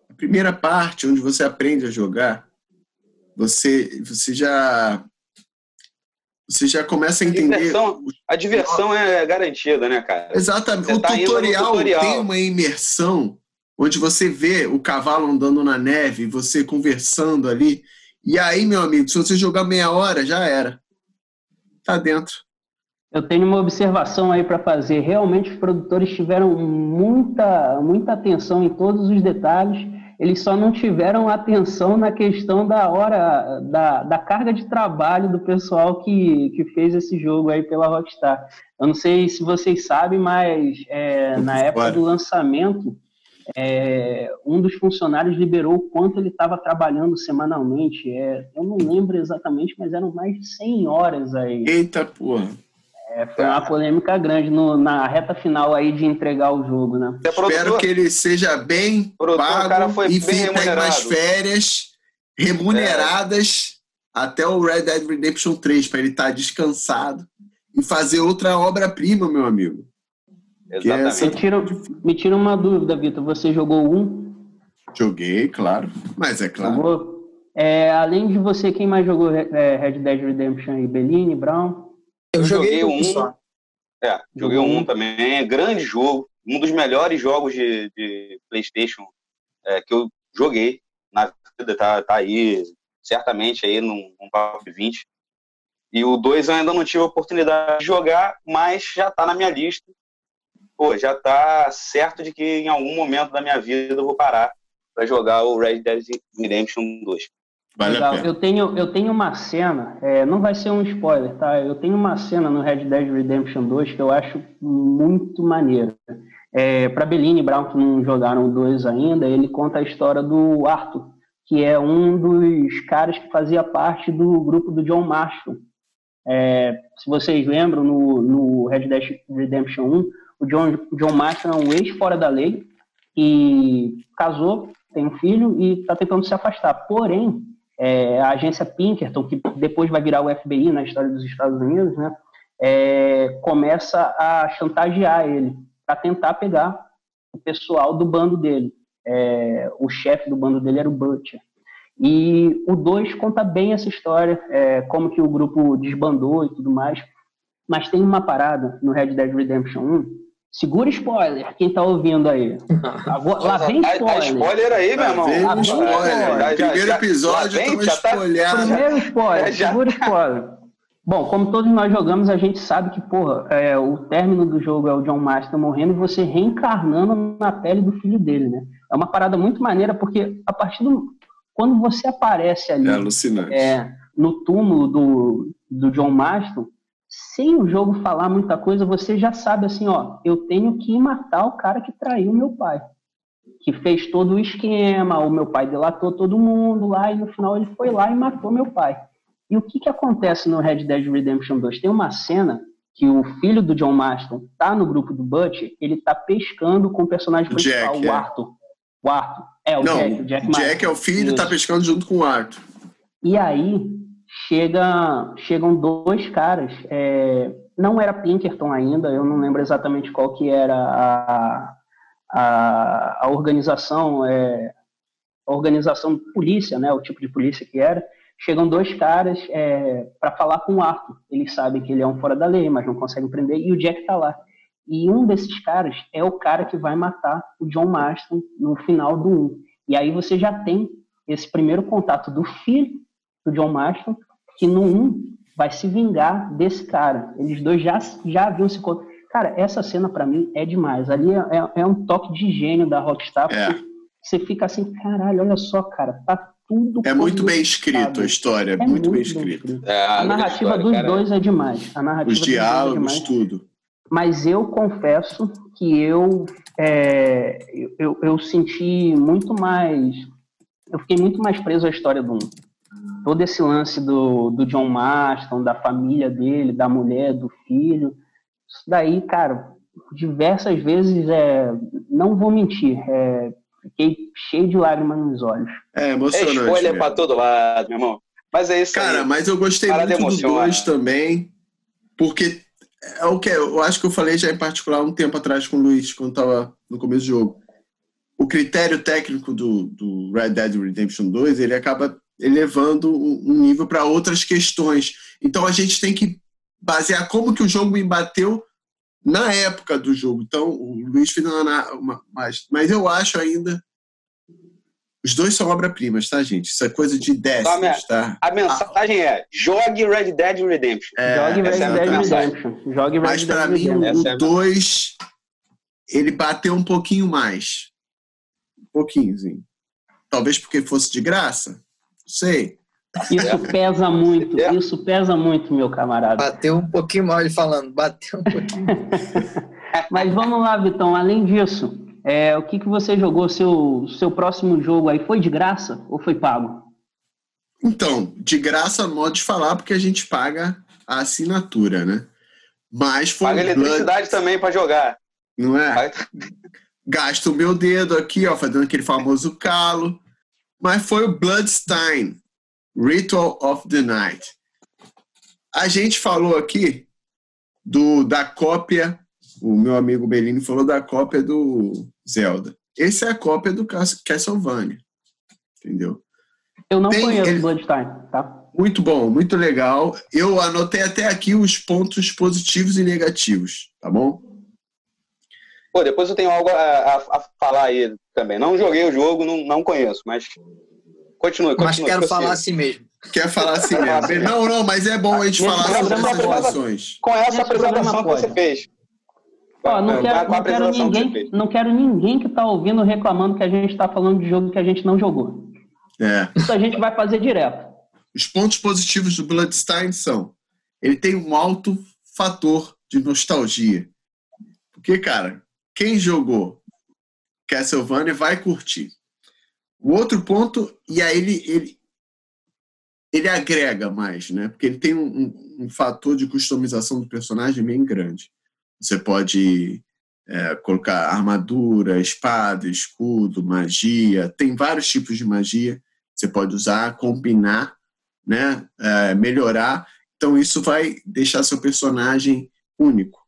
a primeira parte, onde você aprende a jogar, você, você já você já começa a entender. A diversão, a diversão é garantida, né, cara? Exatamente. o tá tutorial, tutorial, tem uma imersão onde você vê o cavalo andando na neve, você conversando ali. E aí, meu amigo, se você jogar meia hora, já era tá dentro. Eu tenho uma observação aí para fazer. Realmente os produtores tiveram muita, muita atenção em todos os detalhes. Eles só não tiveram atenção na questão da hora, da, da carga de trabalho do pessoal que, que fez esse jogo aí pela Rockstar. Eu não sei se vocês sabem, mas é, na época do lançamento, é, um dos funcionários liberou o quanto ele estava trabalhando semanalmente. É, eu não lembro exatamente, mas eram mais de 100 horas aí. Eita porra! É, foi uma polêmica grande no, na reta final aí de entregar o jogo, né? Espero que ele seja bem pago cara foi e bem pegue mais férias remuneradas é. até o Red Dead Redemption 3 para ele estar tá descansado e fazer outra obra-prima, meu amigo. Exatamente. Me tira, me tira uma dúvida, Vitor. Você jogou um? Joguei, claro. Mas é claro. Jogou? É, além de você, quem mais jogou é, Red Dead Redemption e Bellini, Brown? Eu, joguei, um. Só. É, joguei um, um também. Grande jogo. Um dos melhores jogos de, de PlayStation é, que eu joguei na vida. Tá, tá aí, certamente, aí num, num top 20. E o 2 eu ainda não tive a oportunidade de jogar, mas já tá na minha lista pô, já tá certo de que em algum momento da minha vida eu vou parar para jogar o Red Dead Redemption 2. Vale Legal. Eu tenho, eu tenho uma cena, é, não vai ser um spoiler, tá? Eu tenho uma cena no Red Dead Redemption 2 que eu acho muito maneira. É, para Bellini e Brown, que não jogaram 2 ainda, ele conta a história do Arthur, que é um dos caras que fazia parte do grupo do John Marshall. É, se vocês lembram, no, no Red Dead Redemption 1, o John, John Marston é um ex fora da lei e casou, tem um filho e está tentando se afastar. Porém, é, a agência Pinkerton, que depois vai virar o FBI na história dos Estados Unidos, né, é, começa a chantagear ele para tentar pegar o pessoal do bando dele. É, o chefe do bando dele era o Butcher. E o 2 conta bem essa história, é, como que o grupo desbandou e tudo mais. Mas tem uma parada no Red Dead Redemption 1 Segura spoiler, quem tá ouvindo aí. Agora, lá vem spoiler. Tá spoiler aí, meu irmão. Lá vem spoiler. Primeiro episódio, já vem, já tá... Primeiro spoiler, segura spoiler. Bom, como todos nós jogamos, a gente sabe que, porra, é, o término do jogo é o John Marston morrendo e você reencarnando na pele do filho dele, né? É uma parada muito maneira, porque a partir do... Quando você aparece ali... É alucinante. É, no túmulo do, do John Marston, sem o jogo falar muita coisa, você já sabe assim, ó, eu tenho que matar o cara que traiu meu pai. que fez todo o esquema, o meu pai delatou todo mundo lá, e no final ele foi lá e matou meu pai. E o que, que acontece no Red Dead Redemption 2? Tem uma cena que o filho do John Marston tá no grupo do Butch, ele tá pescando com o personagem principal, Jack, o é. Arthur. O Arthur. É, o Não, Jack. O Jack, Jack é o filho, Isso. tá pescando junto com o Arthur. E aí, chega, chegam dois caras, é, não era Pinkerton ainda, eu não lembro exatamente qual que era a, a, a organização, é, a organização polícia, né, o tipo de polícia que era, chegam dois caras é, para falar com o Arthur. Eles sabem que ele é um fora da lei, mas não conseguem prender, e o Jack tá lá. E um desses caras é o cara que vai matar o John Marston no final do 1. E aí você já tem esse primeiro contato do filho do John Marston, que no 1 vai se vingar desse cara. Eles dois já, já haviam se Cara, essa cena para mim é demais. Ali é, é, é, um toque de gênio da Rockstar. É. Você fica assim, caralho, olha só, cara, tá tudo. É muito bem escrito a história, é, muito, muito, bem escrito. É, a, a narrativa dos cara. dois é demais. A narrativa Os é diálogos, é tudo. Mas eu confesso que eu, é, eu, eu senti muito mais. Eu fiquei muito mais preso à história do 1 todo esse lance do, do John Marston, da família dele, da mulher, do filho. Isso daí, cara, diversas vezes, é, não vou mentir, é, fiquei cheio de lágrimas nos olhos. É emocionante. É spoiler para todo lado, meu irmão. Mas é isso Cara, aí. mas eu gostei Para muito do 2 também, porque é o que eu acho que eu falei já em particular um tempo atrás com o Luiz, quando estava no começo do jogo. O critério técnico do, do Red Dead Redemption 2, ele acaba elevando um nível para outras questões. Então a gente tem que basear como que o jogo me bateu na época do jogo. Então o Luiz fez uma, uma, mas, mas eu acho ainda os dois são obra-primas, tá, gente? Isso é coisa de décimos, tá? A mensagem é: jogue Red Dead Redemption. É, jogue Red é Dead Redemption. Jogue Red Mas para mim, o 2 é ele bateu um pouquinho mais. Um pouquinhozinho. Talvez porque fosse de graça. Sei. Isso pesa muito, é. isso pesa muito, meu camarada. Bateu um pouquinho mal ele falando, bateu um pouquinho. Mas vamos lá, Vitão, além disso, é, o que, que você jogou? Seu, seu próximo jogo aí foi de graça ou foi pago? Então, de graça, modo de falar, porque a gente paga a assinatura, né? Mas foi. Paga eletricidade também para jogar. Não é? Vai... Gasto o meu dedo aqui, ó, fazendo aquele famoso calo mas foi o Bloodstein, Ritual of the Night. A gente falou aqui do da cópia, o meu amigo Bellini falou da cópia do Zelda. Essa é a cópia do Castlevania, entendeu? Eu não Tem, conheço ele... Bloodstein, tá? Muito bom, muito legal. Eu anotei até aqui os pontos positivos e negativos, tá bom? Pô, depois eu tenho algo a, a, a, falar aí também. Não joguei o jogo, não, não conheço, mas continue, continue. Mas quero falar assim mesmo. Quer falar assim mesmo. Não, não, mas é bom a gente falar sobre essas situações. Com essa apresentação que você fez. Ó, não, quero, não, quero ninguém, não quero ninguém que está ouvindo reclamando que a gente está falando de jogo que a gente não jogou. É. Isso a gente vai fazer direto. Os pontos positivos do Bloodstein são: ele tem um alto fator de nostalgia. Porque, cara, quem jogou Castlevania vai curtir. O outro ponto, e aí ele, ele, ele agrega mais, né? Porque ele tem um, um, fator de customização do personagem bem grande. Você pode é, colocar armadura, espada, escudo, magia, tem vários tipos de magia. Você pode usar, combinar, né? É, melhorar. Então isso vai deixar seu personagem único.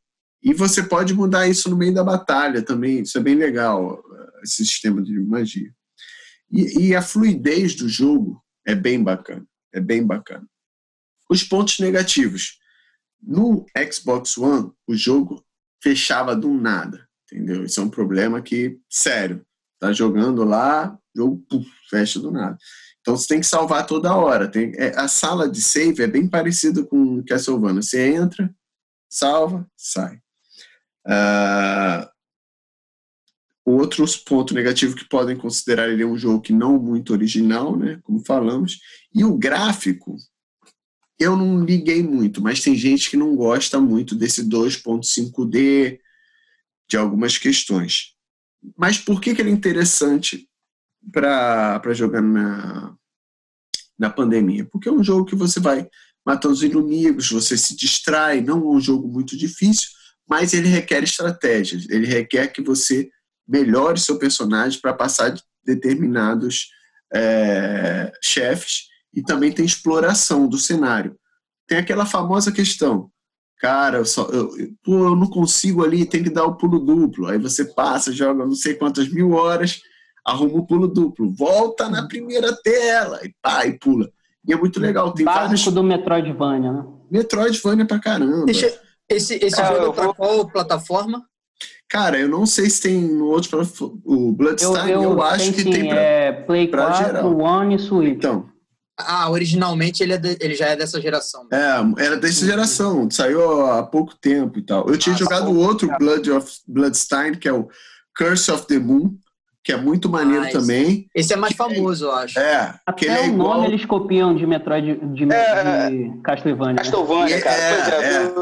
E você pode mudar isso no meio da batalha também, isso é bem legal, esse sistema de magia. E, e a fluidez do jogo é bem bacana, é bem bacana. Os pontos negativos. No Xbox One, o jogo fechava do nada, entendeu? Isso é um problema que, sério, tá jogando lá, jogo puf, fecha do nada. Então você tem que salvar toda hora. Tem, é, a sala de save é bem parecida com Castlevania. Você entra, salva, sai. Uh, outros pontos negativos que podem considerar ele um jogo que não muito original, né, como falamos, e o gráfico, eu não liguei muito, mas tem gente que não gosta muito desse 2.5D, de algumas questões. Mas por que, que ele é interessante para jogar na, na pandemia? Porque é um jogo que você vai matando os inimigos, você se distrai, não é um jogo muito difícil, mas ele requer estratégias, ele requer que você melhore seu personagem para passar de determinados é, chefes e também tem exploração do cenário. Tem aquela famosa questão, cara, eu, só, eu, pô, eu não consigo ali, tem que dar o pulo duplo. Aí você passa, joga não sei quantas mil horas, arruma o pulo duplo, volta na primeira tela e pá, e pula. E é muito legal. Tem Básico vários... do Metroidvania, né? Metroidvania pra caramba. Deixa, esse esse ah, jogo é pra qual plataforma? Cara, eu não sei se tem no outro o Bloodstained, eu, eu, eu acho que tem pra, é, Play pra 4, geral. One e Switch. Então. Ah, originalmente ele, é de, ele já é dessa geração. Né? É, era dessa geração, saiu há pouco tempo e tal. Eu tinha ah, jogado o outro Blood of Bloodstained, que é o Curse of the Moon, que é muito maneiro ah, também. Esse é mais famoso, eu acho. É. Até é o igual... nome eles copiam de Metroid de, é, de Castlevania. Castlevania, né? cara. É, é,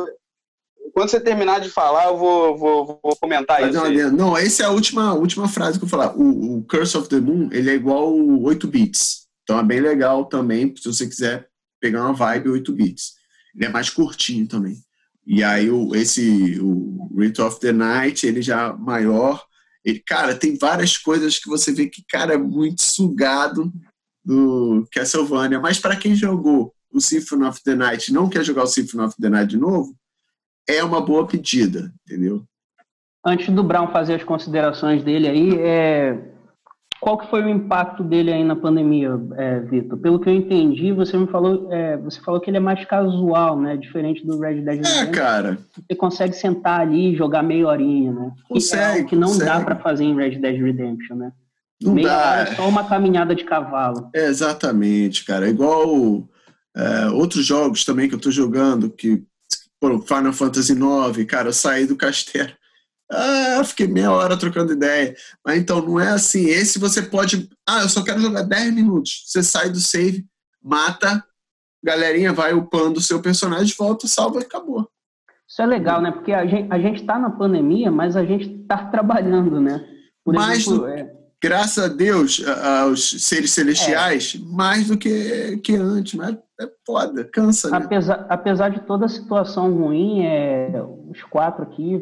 quando você terminar de falar, eu vou, vou, vou comentar Mas isso. Não, essa é a última, última frase que eu vou falar. O, o Curse of the Moon, ele é igual 8 bits. Então é bem legal também, se você quiser pegar uma vibe 8 bits. Ele é mais curtinho também. E aí o, esse, o Rite of the Night, ele já maior. Ele, cara, tem várias coisas que você vê que, cara, é muito sugado do Castlevania. Mas para quem jogou o Symphony of the Night não quer jogar o Symphony of the Night de novo, é uma boa pedida, entendeu? Antes do Brown fazer as considerações dele aí, é... qual que foi o impacto dele aí na pandemia, é, Vitor? Pelo que eu entendi, você me falou, é, você falou que ele é mais casual, né? Diferente do Red Dead Redemption. É, cara. Você consegue sentar ali e jogar meia horinha, né? Consegue. Que, é que não consegue. dá para fazer em Red Dead Redemption, né? Não meia dá. hora é só uma caminhada de cavalo. É, exatamente, cara. Igual é, outros jogos também que eu tô jogando que por Final Fantasy IX, cara, eu saí do castelo. Ah, fiquei meia hora trocando ideia. Mas então, não é assim. Esse você pode. Ah, eu só quero jogar 10 minutos. Você sai do save, mata, galerinha vai upando o seu personagem, volta, salva e acabou. Isso é legal, né? Porque a gente, a gente tá na pandemia, mas a gente tá trabalhando, né? Por mais exemplo, do, é... graças a Deus, aos seres celestiais, é. mais do que, que antes. Mas é foda, cansa. Né? Apesar, apesar de toda a situação ruim, é, os quatro aqui,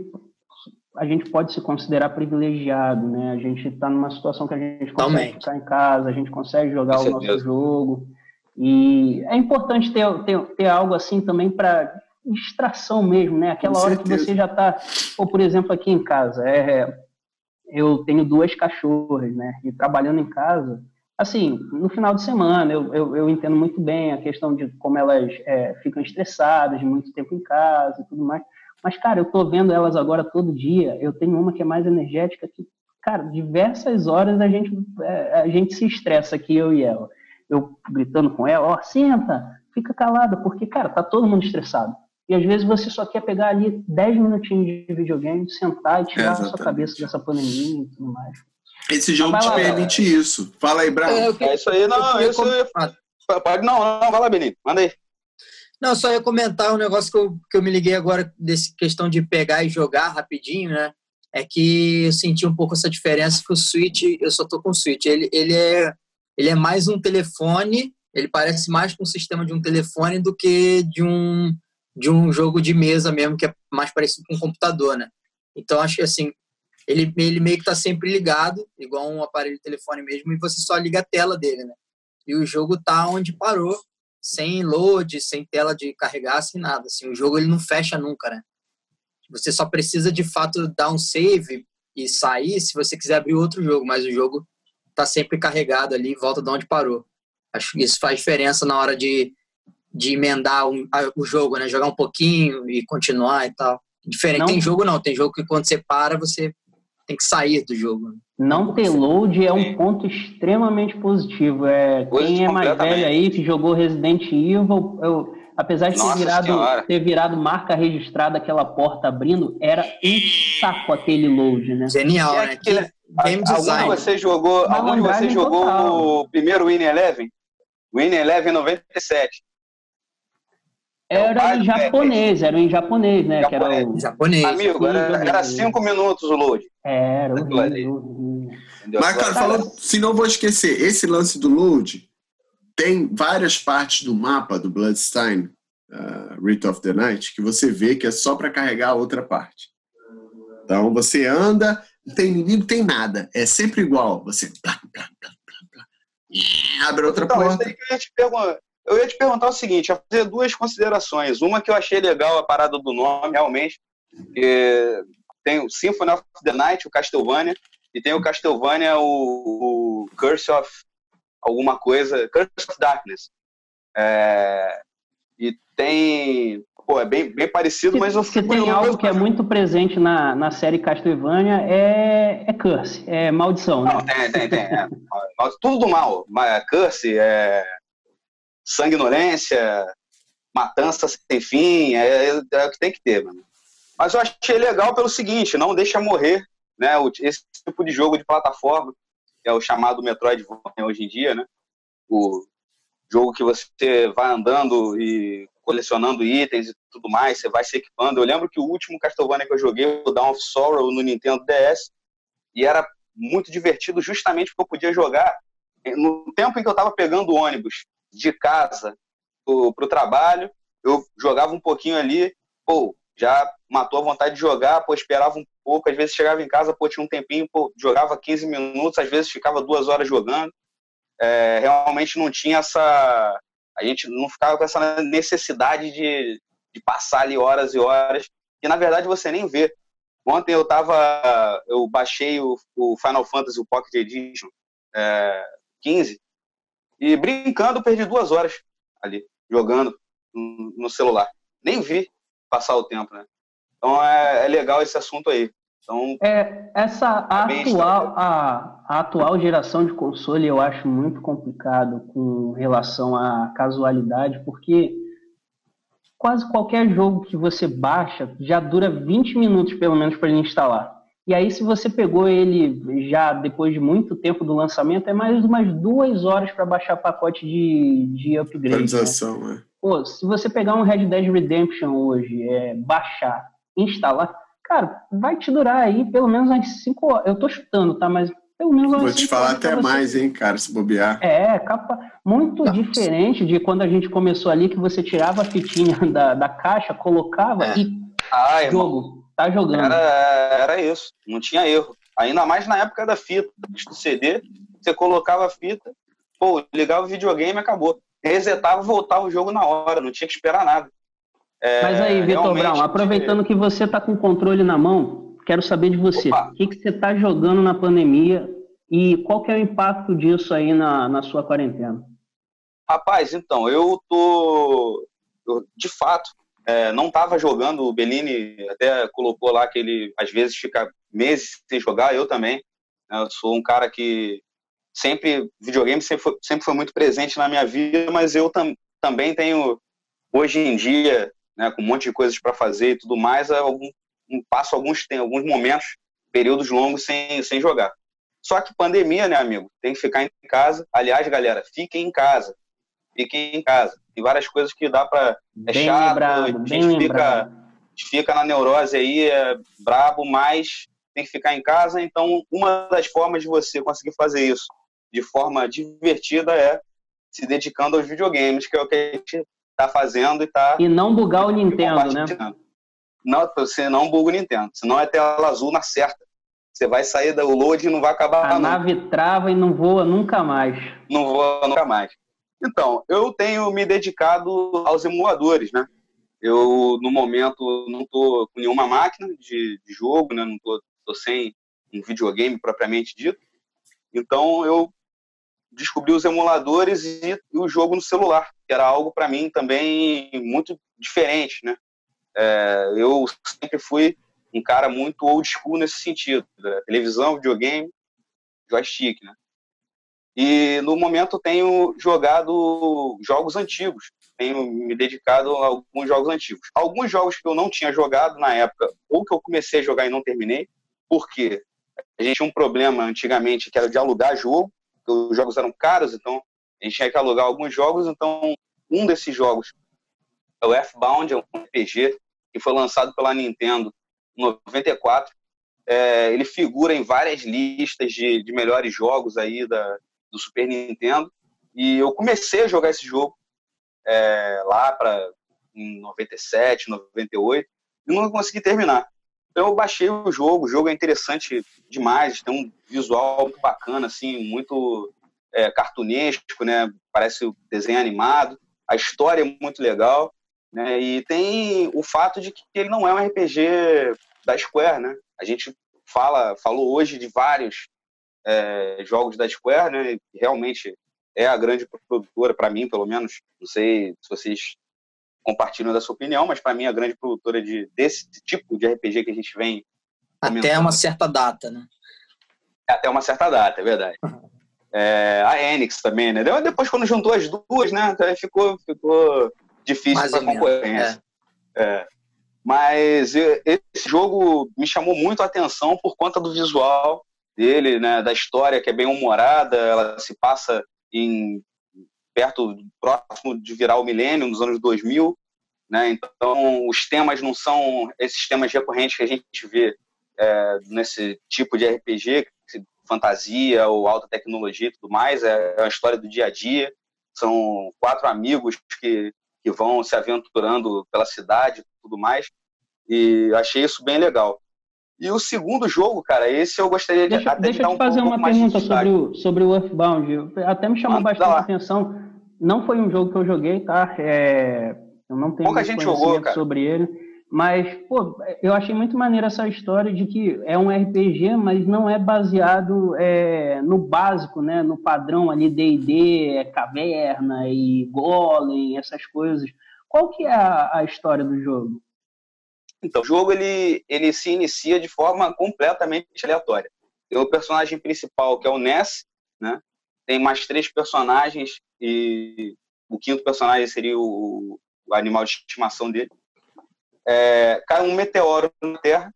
a gente pode se considerar privilegiado, né? A gente está numa situação que a gente consegue Também. ficar em casa, a gente consegue jogar o nosso jogo. E é importante ter, ter, ter algo assim também para distração mesmo, né? Aquela hora que você já está, ou por exemplo aqui em casa, é, eu tenho duas cachorras, né? E trabalhando em casa, Assim, no final de semana, eu, eu, eu entendo muito bem a questão de como elas é, ficam estressadas muito tempo em casa e tudo mais. Mas, cara, eu tô vendo elas agora todo dia. Eu tenho uma que é mais energética que, cara, diversas horas a gente, é, a gente se estressa aqui, eu e ela. Eu gritando com ela, ó, oh, senta, fica calada, porque, cara, tá todo mundo estressado. E às vezes você só quer pegar ali 10 minutinhos de videogame, sentar e tirar é, a sua cabeça dessa pandemia e tudo mais. Esse jogo te permite isso. Fala aí, Bravo. É, é isso aí, não, isso aí. Pode, não, não, vai lá, Benito, manda aí. Não, só ia comentar um negócio que eu, que eu me liguei agora, desse questão de pegar e jogar rapidinho, né? É que eu senti um pouco essa diferença que o Switch, eu só tô com o Switch, ele, ele, é, ele é mais um telefone, ele parece mais com o sistema de um telefone do que de um, de um jogo de mesa mesmo, que é mais parecido com um computador, né? Então, acho que assim, ele, ele meio que está sempre ligado, igual um aparelho de telefone mesmo, e você só liga a tela dele, né? E o jogo tá onde parou, sem load, sem tela de carregar, sem nada. Assim, o jogo ele não fecha nunca, né? Você só precisa de fato dar um save e sair se você quiser abrir outro jogo, mas o jogo tá sempre carregado ali, volta de onde parou. Acho que isso faz diferença na hora de, de emendar um, a, o jogo, né? Jogar um pouquinho e continuar e tal. Diferente, não. tem jogo não, tem jogo que quando você para, você tem que sair do jogo. Não ter load é um ponto extremamente positivo. É, quem é mais velho aí que jogou Resident Evil, eu, apesar de ter virado, ter virado, marca registrada aquela porta abrindo, era um saco aquele load, né? Genial, né? Que, game design. Algum de você jogou, algum de você jogou o primeiro Win Eleven? Win Eleven 97. Era em japonês, era em japonês, né? Japonês. Que era o... japonês. Amigo, era, era cinco minutos o load. Era, horrível, Mas, cara, falando, se não vou esquecer, esse lance do load tem várias partes do mapa do Bloodstein, uh, Rite of the Night, que você vê que é só para carregar a outra parte. Então, você anda, não tem inimigo, tem nada. É sempre igual. Você plá, plá, plá, abre outra então, porta. Eu ia, te perguntar, eu ia te perguntar o seguinte, ia fazer duas considerações. Uma que eu achei legal a parada do nome, realmente, que tem o Symphony of the Night, o Castlevania, e tem o Castlevania, o, o Curse of alguma coisa, Curse of Darkness. É, e tem pô, é bem, bem parecido, se, mas eu Se tem algo que é muito presente na, na série Castlevania é, é curse, é maldição, né? Não, tem, tem, tem. É, tudo do mal. Curse, é sanguinolência, matança sem fim, é, é, o que tem que ter, mano. Mas eu achei legal pelo seguinte, não deixa morrer, né? Esse tipo de jogo de plataforma, que é o chamado Metroidvania hoje em dia, né? O jogo que você vai andando e colecionando itens e tudo mais, você vai se equipando. Eu lembro que o último Castlevania que eu joguei, o Dawn of Sorrow, no Nintendo DS, e era muito divertido justamente porque eu podia jogar no tempo em que eu estava pegando ônibus de casa para o trabalho, eu jogava um pouquinho ali, pô, já matou a vontade de jogar, pô, esperava um pouco, às vezes chegava em casa, pô, tinha um tempinho, pô, jogava 15 minutos, às vezes ficava duas horas jogando. É, realmente não tinha essa a gente não ficava com essa necessidade de, de passar ali horas e horas, e na verdade você nem vê. Ontem eu tava, eu baixei o, o Final Fantasy o Pocket Edition é, 15 e brincando perdi duas horas ali jogando no, celular. Nem vi passar o tempo, né? Então é, é legal esse assunto aí. Então, é, essa a atual, a, a, atual geração de console eu acho muito complicado com relação à casualidade, porque quase qualquer jogo que você baixa já dura 20 minutos pelo menos para ele instalar. E aí, se você pegou ele já depois de muito tempo do lançamento, é mais umas duas horas para baixar pacote de, de upgrade. Né? Atualização, né? Pô, se você pegar um Red Dead Redemption hoje, é, baixar, instalar, cara, vai te durar aí pelo menos umas 5 horas. Eu tô chutando, tá? Mas pelo menos umas Vou te falar até mais, hein, cara, se bobear. É, capa muito tá. diferente de quando a gente começou ali, que você tirava a fitinha da, da caixa, colocava é. e ah, jogo, tá jogando. Era, era isso, não tinha erro. Ainda mais na época da fita, do CD, você colocava a fita, pô, ligava o videogame e acabou. Resetava, voltava o jogo na hora, não tinha que esperar nada. É, Mas aí, Vitor Brown, aproveitando que você está com o controle na mão, quero saber de você. Opa. O que, que você está jogando na pandemia e qual que é o impacto disso aí na, na sua quarentena? Rapaz, então, eu tô. Eu, de fato, é, não estava jogando. O Bellini até colocou lá que ele às vezes fica meses sem jogar, eu também. Né, eu sou um cara que sempre. Videogame sempre foi, sempre foi muito presente na minha vida, mas eu tam, também tenho, hoje em dia, né, com um monte de coisas para fazer e tudo mais, algum, passo alguns, tem alguns momentos, períodos longos sem, sem jogar. Só que pandemia, né, amigo? Tem que ficar em casa. Aliás, galera, fiquem em casa. Fiquem em casa. Tem várias coisas que dá para. É bem chato, lembrado, a, gente fica, a gente fica na neurose aí, é brabo, mas tem que ficar em casa. Então, uma das formas de você conseguir fazer isso de forma divertida é se dedicando aos videogames, que é o que a gente tá fazendo e tá. E não bugar o Nintendo, né? Não, você não buga o Nintendo, senão é tela azul na certa. Você vai sair do load e não vai acabar. A nave trava e não voa nunca mais. Não voa nunca mais. Então, eu tenho me dedicado aos emuladores, né? Eu, no momento, não estou com nenhuma máquina de, de jogo, né? Não estou sem um videogame propriamente dito. Então, eu descobri os emuladores e, o jogo no celular, que era algo para mim também muito diferente, né? É, eu sempre fui um cara muito old school nesse sentido, né? televisão, videogame, joystick, né? E no momento tenho jogado jogos antigos, tenho me dedicado a alguns jogos antigos. Alguns jogos que eu não tinha jogado na época, ou que eu comecei a jogar e não terminei, porque a gente tinha um problema antigamente que era de alugar jogo, os jogos eram caros, então a gente tinha que alugar alguns jogos, então um desses jogos é o F-Bound, é um RPG que foi lançado pela Nintendo em 94. É, ele figura em várias listas de, de melhores jogos aí da, do Super Nintendo. E eu comecei a jogar esse jogo é, lá para em 97, 98 e não consegui terminar. Então eu baixei o jogo, o jogo é interessante demais, tem um visual muito bacana, assim, muito é, cartunesco, né? Parece um desenho animado. A história é muito legal, né? E tem o fato de que ele não é um RPG da Square, né? A gente fala, falou hoje de vários é, jogos da Square, né? Realmente é a grande produtora, para mim, pelo menos. Não sei se vocês compartilham da sua opinião, mas para mim a grande produtora de, desse tipo de RPG que a gente vem. Até uma certa data, né? Até uma certa data, é verdade. É, a Enix também, né? Depois, quando juntou as duas, né? Ficou, ficou difícil para concorrência. É. É. Mas esse jogo me chamou muito a atenção por conta do visual dele, né? Da história que é bem humorada, ela se passa em perto, próximo de virar o milênio, nos anos 2000, né? Então, os temas não são esses temas recorrentes que a gente vê é, nesse tipo de RPG, fantasia ou alta tecnologia e tudo mais, é, é uma história do dia a dia. São quatro amigos que, que vão se aventurando pela cidade e tudo mais. E achei isso bem legal. E o segundo jogo, cara, esse eu gostaria de deixa, até deixa de dar eu te fazer uma pergunta sobre o, sobre o Earthbound. Até me chamou bastante atenção. Não foi um jogo que eu joguei, tá? É, eu não tenho Pouca gente jogou, cara. sobre ele. Mas, pô, eu achei muito maneira essa história de que é um RPG, mas não é baseado é, no básico, né? No padrão ali D&D, é caverna e golem, essas coisas. Qual que é a, a história do jogo? Então, o jogo ele, ele se inicia de forma completamente aleatória. Tem o personagem principal, que é o Ness, né? Tem mais três personagens e o quinto personagem seria o, o animal de estimação dele é, cai um meteoro na Terra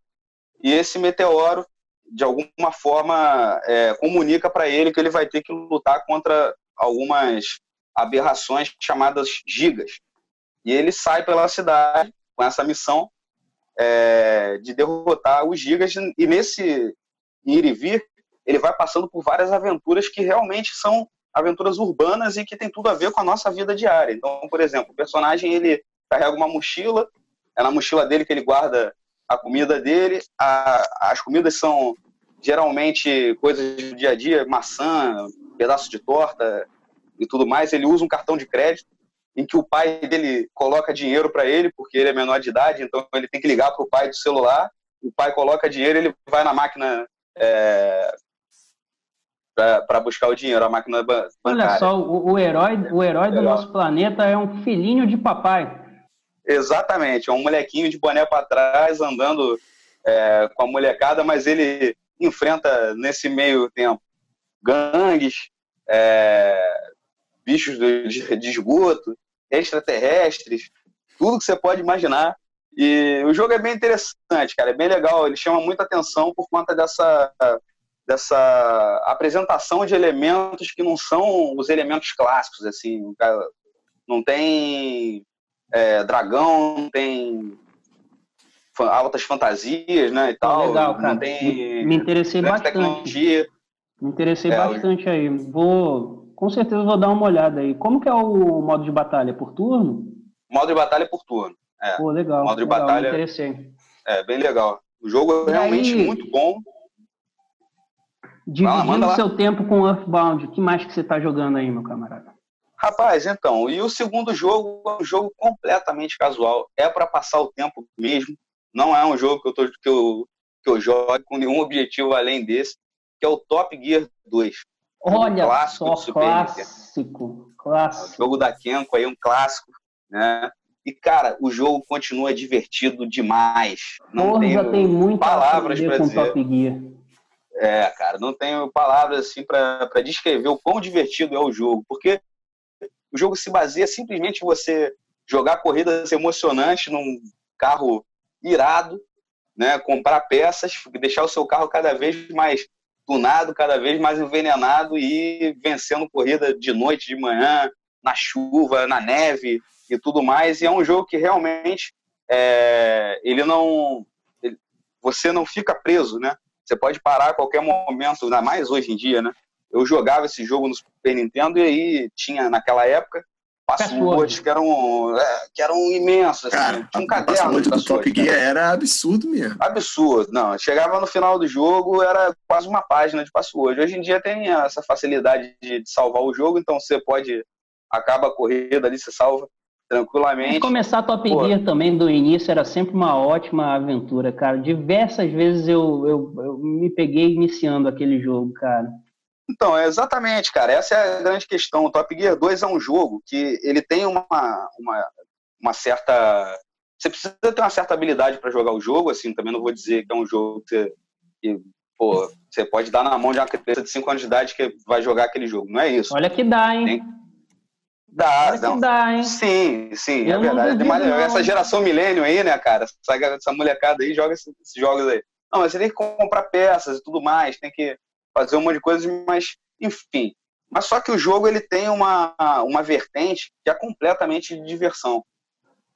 e esse meteoro, de alguma forma, é, comunica para ele que ele vai ter que lutar contra algumas aberrações chamadas gigas. E ele sai pela cidade com essa missão é, de derrotar os gigas e nesse ir e vir ele vai passando por várias aventuras que realmente são aventuras urbanas e que tem tudo a ver com a nossa vida diária. Então, por exemplo, o personagem ele carrega uma mochila é na mochila dele que ele guarda a comida dele. A, as comidas são geralmente coisas do dia a dia, maçã, pedaço de torta e tudo mais. Ele usa um cartão de crédito em que o pai dele coloca dinheiro para ele, porque ele é menor de idade, então ele tem que ligar para o pai do celular. O pai coloca dinheiro, ele vai na máquina é, para buscar o dinheiro, a máquina bancária. Olha só, o, o herói, o herói do nosso planeta é um filhinho de papai. Exatamente, é um molequinho de boné para trás andando é, com a molecada, mas ele enfrenta nesse meio tempo gangues, é, bichos de, de esgoto, extraterrestres, tudo que você pode imaginar. E o jogo é bem interessante, cara, é bem legal. Ele chama muita atenção por conta dessa, dessa apresentação de elementos que não são os elementos clássicos, assim. Não tem é, dragão, tem altas fantasias, né, e tal. Legal, cara. Não tem me, interessei bastante. Tecnologia. Me interessei é, bastante aí. Vou, com certeza vou dar uma olhada aí. Como que é o modo de batalha? Por turno? Modo de batalha é por turno. É. Pô, legal. Modo de legal, batalha. Interessei. É, bem legal. O jogo é e realmente aí, muito bom. Dividindo o seu tempo com Earthbound, o que mais que você está jogando aí, meu camarada? Rapaz, então, e o segundo jogo é um jogo completamente casual. É para passar o tempo mesmo. Não é um jogo que eu, tô, que eu, que eu jogo com nenhum objetivo além desse, que é o Top Gear 2. Olha, um clássico só, clássico, clássico. O jogo da Kenko aí, um clássico, né? E, cara, o jogo continua divertido demais. Não Porra, tenho tem muita palavras para dizer. Top Gear. É, cara, não tenho palavras assim para descrever o quão divertido é o jogo, porque o jogo se baseia simplesmente em você jogar corridas emocionantes num carro irado, né? comprar peças, deixar o seu carro cada vez mais tunado, cada vez mais envenenado e vencendo corrida de noite, de manhã, na chuva, na neve, e tudo mais. E é um jogo que realmente é, ele não. Ele, você não fica preso, né? Você pode parar a qualquer momento, ainda mais hoje em dia, né? Eu jogava esse jogo no Super Nintendo e aí tinha, naquela época, passwords que eram, é, que eram imensos. Assim, Cara, tinha um caderno de do Top Gear era absurdo mesmo. Absurdo. Não, chegava no final do jogo, era quase uma página de password. Hoje em dia tem essa facilidade de, de salvar o jogo, então você pode, acaba a corrida ali, você salva tranquilamente. E começar Top Pô. Gear também do início era sempre uma ótima aventura, cara. Diversas vezes eu, eu, eu me peguei iniciando aquele jogo, cara. Então, é exatamente, cara. Essa é a grande questão. O Top Gear 2 é um jogo que ele tem uma, uma, uma certa. Você precisa ter uma certa habilidade para jogar o jogo, assim, também não vou dizer que é um jogo que, você, que pô, você pode dar na mão de uma criança de 5 anos de idade que vai jogar aquele jogo. Não é isso. Olha que dá, hein? Tem... Dá, Olha não. dá, hein? Sim, sim, Eu é verdade. Duvido, essa geração milênio aí, né, cara? Essa, essa molecada aí joga esses, esses jogos aí. Não, mas você tem que comprar peças e tudo mais, tem que fazer um monte de coisas, mas enfim. Mas só que o jogo ele tem uma, uma vertente que é completamente de diversão.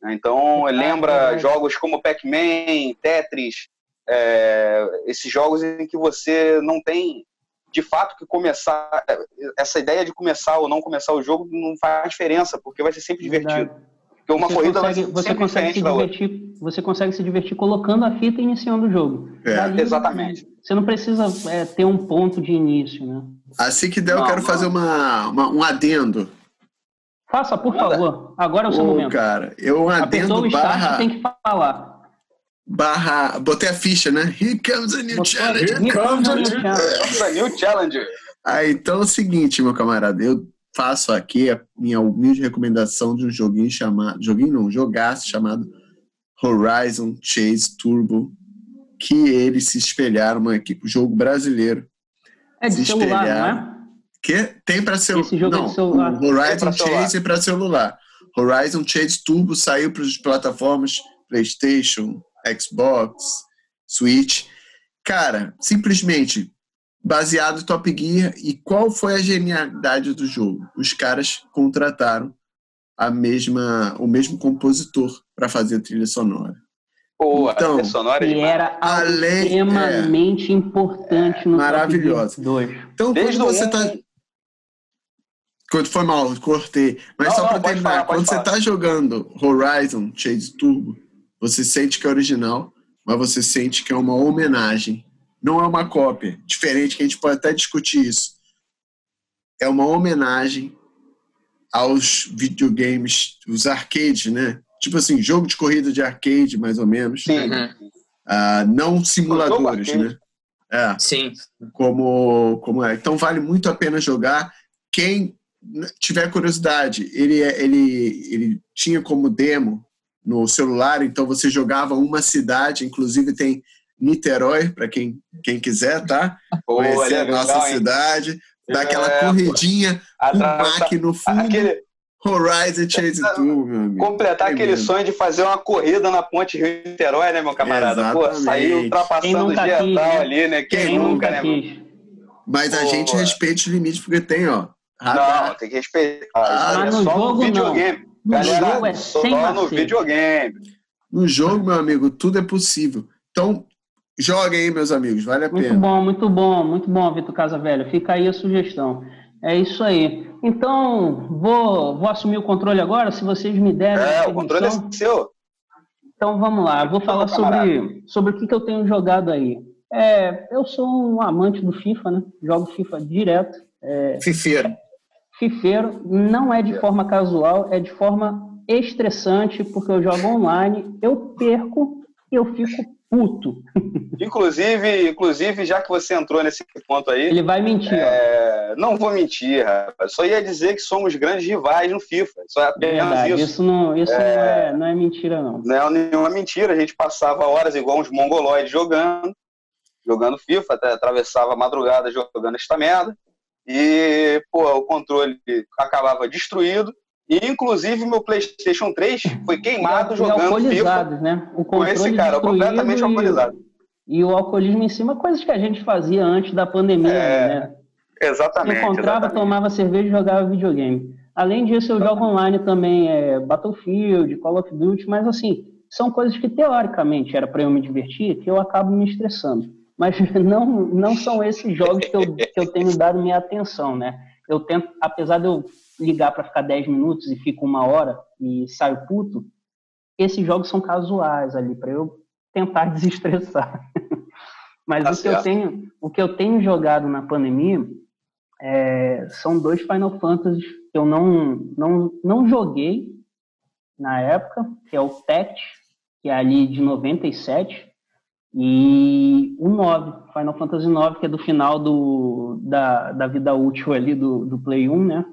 Né? Então, lembra jogos como Pac-Man, Tetris, é, esses jogos em que você não tem de fato que começar. Essa ideia de começar ou não começar o jogo não faz diferença, porque vai ser sempre divertido. Porque uma você corrida consegue, você consegue se divertir, Você consegue se divertir colocando a fita e iniciando o jogo. É. Exatamente. Você não precisa é, ter um ponto de início, né? Assim que der, não, eu quero não. fazer uma, uma, um adendo. Faça, por favor. Agora é o seu oh, momento. cara, eu um adendo Apertou barra... tem que falar. Barra... Botei a ficha, né? Here comes a new Botou, challenger. Here comes a new challenger. a new challenger. Ah, então é o seguinte, meu camarada. Eu faço aqui a minha humilde recomendação de um joguinho chamado... Joguinho não, um jogaço chamado Horizon Chase Turbo que eles se espelharam uma equipe, jogo brasileiro. É de celular, não é? Que tem para celu... Esse jogo não, é de celular. O Horizon Chase é para celular. Horizon Chase Turbo saiu para as plataformas PlayStation, Xbox, Switch. Cara, simplesmente baseado em Top Gear. E qual foi a genialidade do jogo? Os caras contrataram a mesma, o mesmo compositor para fazer a trilha sonora. Pô, então, a trilha sonora é era além, extremamente é, importante no Maravilhosa. 2. Então, Desde quando você está quando foi mal, cortei. Mas não, só para terminar, falar, quando falar. você está jogando Horizon Chase Turbo, você sente que é original, mas você sente que é uma homenagem. Não é uma cópia. Diferente que a gente pode até discutir isso. É uma homenagem aos videogames, os arcades, né? tipo assim, jogo de corrida de arcade, mais ou menos. Sim. Uhum. Uh, não simuladores, né? É. Sim. Como, como é. Então vale muito a pena jogar. Quem tiver curiosidade, ele, é, ele, ele tinha como demo no celular, então você jogava uma cidade, inclusive tem Niterói, para quem, quem quiser, tá? Pô, Conhecer a nossa legal, cidade, dar aquela é, corridinha, o Mac no fundo. Aquele, Horizon Chase Tour, meu amigo. Completar é aquele mesmo. sonho de fazer uma corrida na ponte Rio-Niterói, né, meu camarada? Exatamente. Pô, sair ultrapassando o geral né? ali, né? Quem, Quem nunca, né? Quis. Mas a Pô, gente respeita os limites, porque tem, ó. Radar. Não, tem que respeitar. Ah, é só no videogame. Não. Galera, no jogo é só sem no videogame. No jogo, meu amigo, tudo é possível. Então, joguem aí, meus amigos, vale a muito pena. Muito bom, muito bom, muito bom, Vitor Casavelho. Fica aí a sugestão. É isso aí. Então, vou, vou assumir o controle agora, se vocês me derem. É, o controle é seu. Então vamos lá, vou falar sobre, sobre o que, que eu tenho jogado aí. É, eu sou um amante do FIFA, né? Jogo FIFA direto. É, Fifeiro. Fifeiro. Não é de forma casual, é de forma estressante, porque eu jogo online, eu perco e eu fico puto. Inclusive, inclusive, já que você entrou nesse ponto aí. Ele vai mentir. É... Não vou mentir, rapaz. Só ia dizer que somos grandes rivais no FIFA. Só é apenas Verdade. isso. Isso, não, isso é... Não, é, não é mentira, não. Não é nenhuma mentira. A gente passava horas igual uns mongoloides jogando, jogando FIFA, até atravessava a madrugada jogando esta merda. E, pô, o controle acabava destruído. E, inclusive, meu PlayStation 3 foi queimado e, jogando e FIFA. Né? O com esse cara, completamente alcoolizado. E, e o alcoolismo em cima, coisas que a gente fazia antes da pandemia, é, né? Exatamente. Encontrava, exatamente. tomava cerveja e jogava videogame. Além disso, eu jogo online também é, Battlefield, Call of Duty, mas assim, são coisas que teoricamente era para eu me divertir, que eu acabo me estressando. Mas não, não são esses jogos que eu, que eu tenho dado minha atenção, né? Eu tento, apesar de eu ligar para ficar 10 minutos e fico uma hora e saio puto, esses jogos são casuais ali, para eu tentar desestressar. Mas tá o, que eu tenho, o que eu tenho jogado na pandemia é, são dois Final Fantasy que eu não, não, não joguei na época, que é o Tect, que é ali de 97, e o 9, Final Fantasy 9, que é do final do, da, da vida útil ali do, do Play 1, né?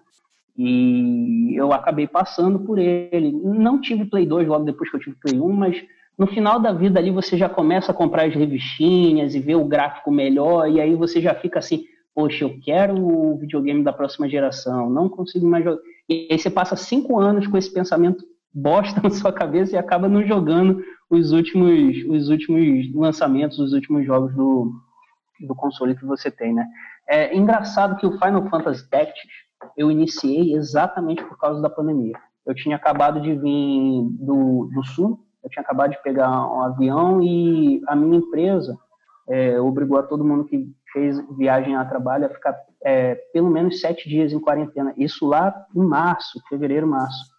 E eu acabei passando por ele. Não tive Play 2 logo depois que eu tive Play 1, mas no final da vida ali você já começa a comprar as revistinhas e ver o gráfico melhor, e aí você já fica assim, poxa, eu quero o videogame da próxima geração, não consigo mais jogar. E aí você passa cinco anos com esse pensamento bosta na sua cabeça e acaba não jogando os últimos, os últimos lançamentos, os últimos jogos do, do console que você tem, né? É engraçado que o Final Fantasy Tactics eu iniciei exatamente por causa da pandemia. Eu tinha acabado de vir do, do sul, eu tinha acabado de pegar um avião e a minha empresa é, obrigou a todo mundo que fez viagem a trabalho a ficar é, pelo menos sete dias em quarentena. Isso lá em março, fevereiro, março.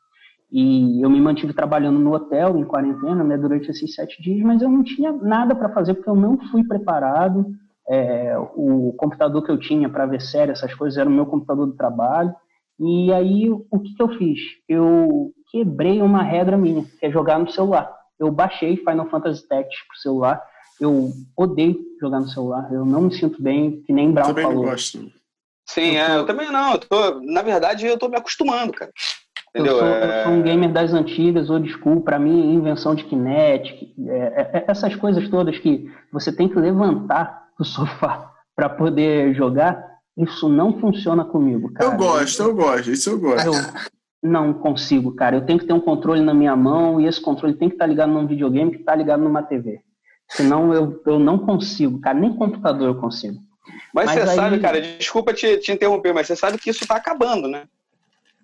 E eu me mantive trabalhando no hotel em quarentena né, durante esses sete dias, mas eu não tinha nada para fazer porque eu não fui preparado. É, o computador que eu tinha para ver série, essas coisas, era o meu computador do trabalho. E aí, o que, que eu fiz? Eu quebrei uma regra minha, que é jogar no celular. Eu baixei Final Fantasy Tactics pro celular. Eu odeio jogar no celular. Eu não me sinto bem, que nem Brown também falou. Não gosto. Sim, eu, é, eu também não. Eu tô, na verdade, eu tô me acostumando, cara. Entendeu? Eu sou, é... eu sou um gamer das antigas, ou desculpa, para mim, invenção de Kinect, é, é, essas coisas todas que você tem que levantar do sofá para poder jogar, isso não funciona comigo, cara. Eu gosto, eu gosto, isso eu gosto. Eu não consigo, cara. Eu tenho que ter um controle na minha mão e esse controle tem que estar tá ligado num videogame que está ligado numa TV. Senão eu, eu não consigo, cara. Nem computador eu consigo. Mas, mas você aí... sabe, cara, desculpa te, te interromper, mas você sabe que isso está acabando, né?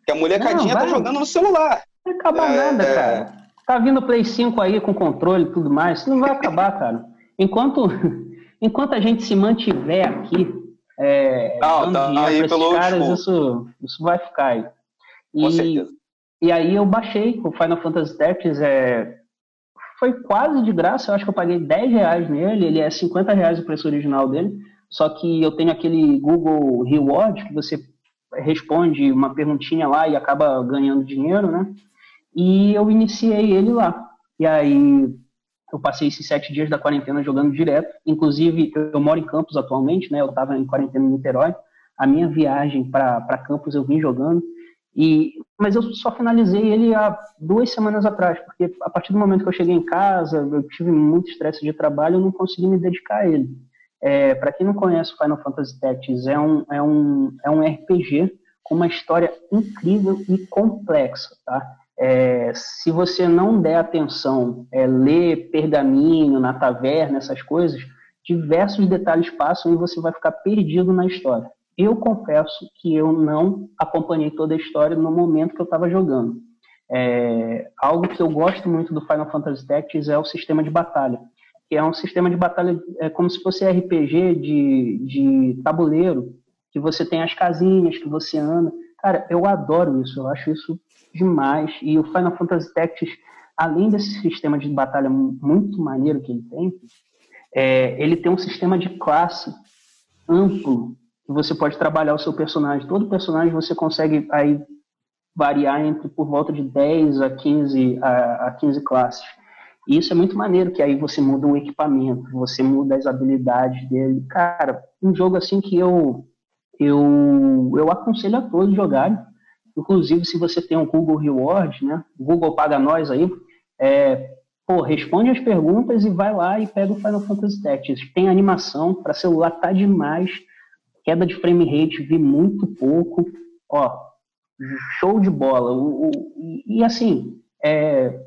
Que a molecadinha não, tá jogando no celular. Não vai acabar é, nada, é... cara. Tá vindo o Play 5 aí com controle e tudo mais. Isso não vai acabar, cara. Enquanto, enquanto a gente se mantiver aqui, é, não, tá aí pelo caras, isso, isso vai ficar aí. E, com certeza. E aí eu baixei o Final Fantasy Tactics, é, foi quase de graça, eu acho que eu paguei 10 reais nele, ele é 50 reais o preço original dele, só que eu tenho aquele Google Reward, que você responde uma perguntinha lá e acaba ganhando dinheiro, né? E eu iniciei ele lá. E aí eu passei esses sete dias da quarentena jogando direto. Inclusive, eu, moro em Campos atualmente, né? Eu estava em quarentena em Niterói. A minha viagem para Campos eu vim jogando. E, mas eu só finalizei ele há duas semanas atrás, porque a partir do momento que eu cheguei em casa, eu tive muito estresse de trabalho, eu não consegui me dedicar a ele. É, Para quem não conhece Final Fantasy Tactics, é um, é, um, é um RPG com uma história incrível e complexa, tá? É, se você não der atenção, é, ler pergaminho na taverna, essas coisas, diversos detalhes passam e você vai ficar perdido na história. Eu confesso que eu não acompanhei toda a história no momento que eu estava jogando. É, algo que eu gosto muito do Final Fantasy Tactics é o sistema de batalha que é um sistema de batalha, é como se fosse RPG de, de tabuleiro, que você tem as casinhas, que você anda. Cara, eu adoro isso, eu acho isso demais. E o Final Fantasy Tactics, além desse sistema de batalha muito maneiro que ele tem, é, ele tem um sistema de classe amplo, que você pode trabalhar o seu personagem. Todo personagem você consegue aí variar entre por volta de 10 a 15, a, a 15 classes. E isso é muito maneiro, que aí você muda o equipamento, você muda as habilidades dele. Cara, um jogo assim que eu eu, eu aconselho a todos jogarem. Inclusive, se você tem um Google Reward, né? Google paga nós aí, é, pô, responde as perguntas e vai lá e pega o Final Fantasy Tactics. Tem animação, para celular tá demais. Queda de frame rate, vi muito pouco. Ó, show de bola. O, o, e assim, é,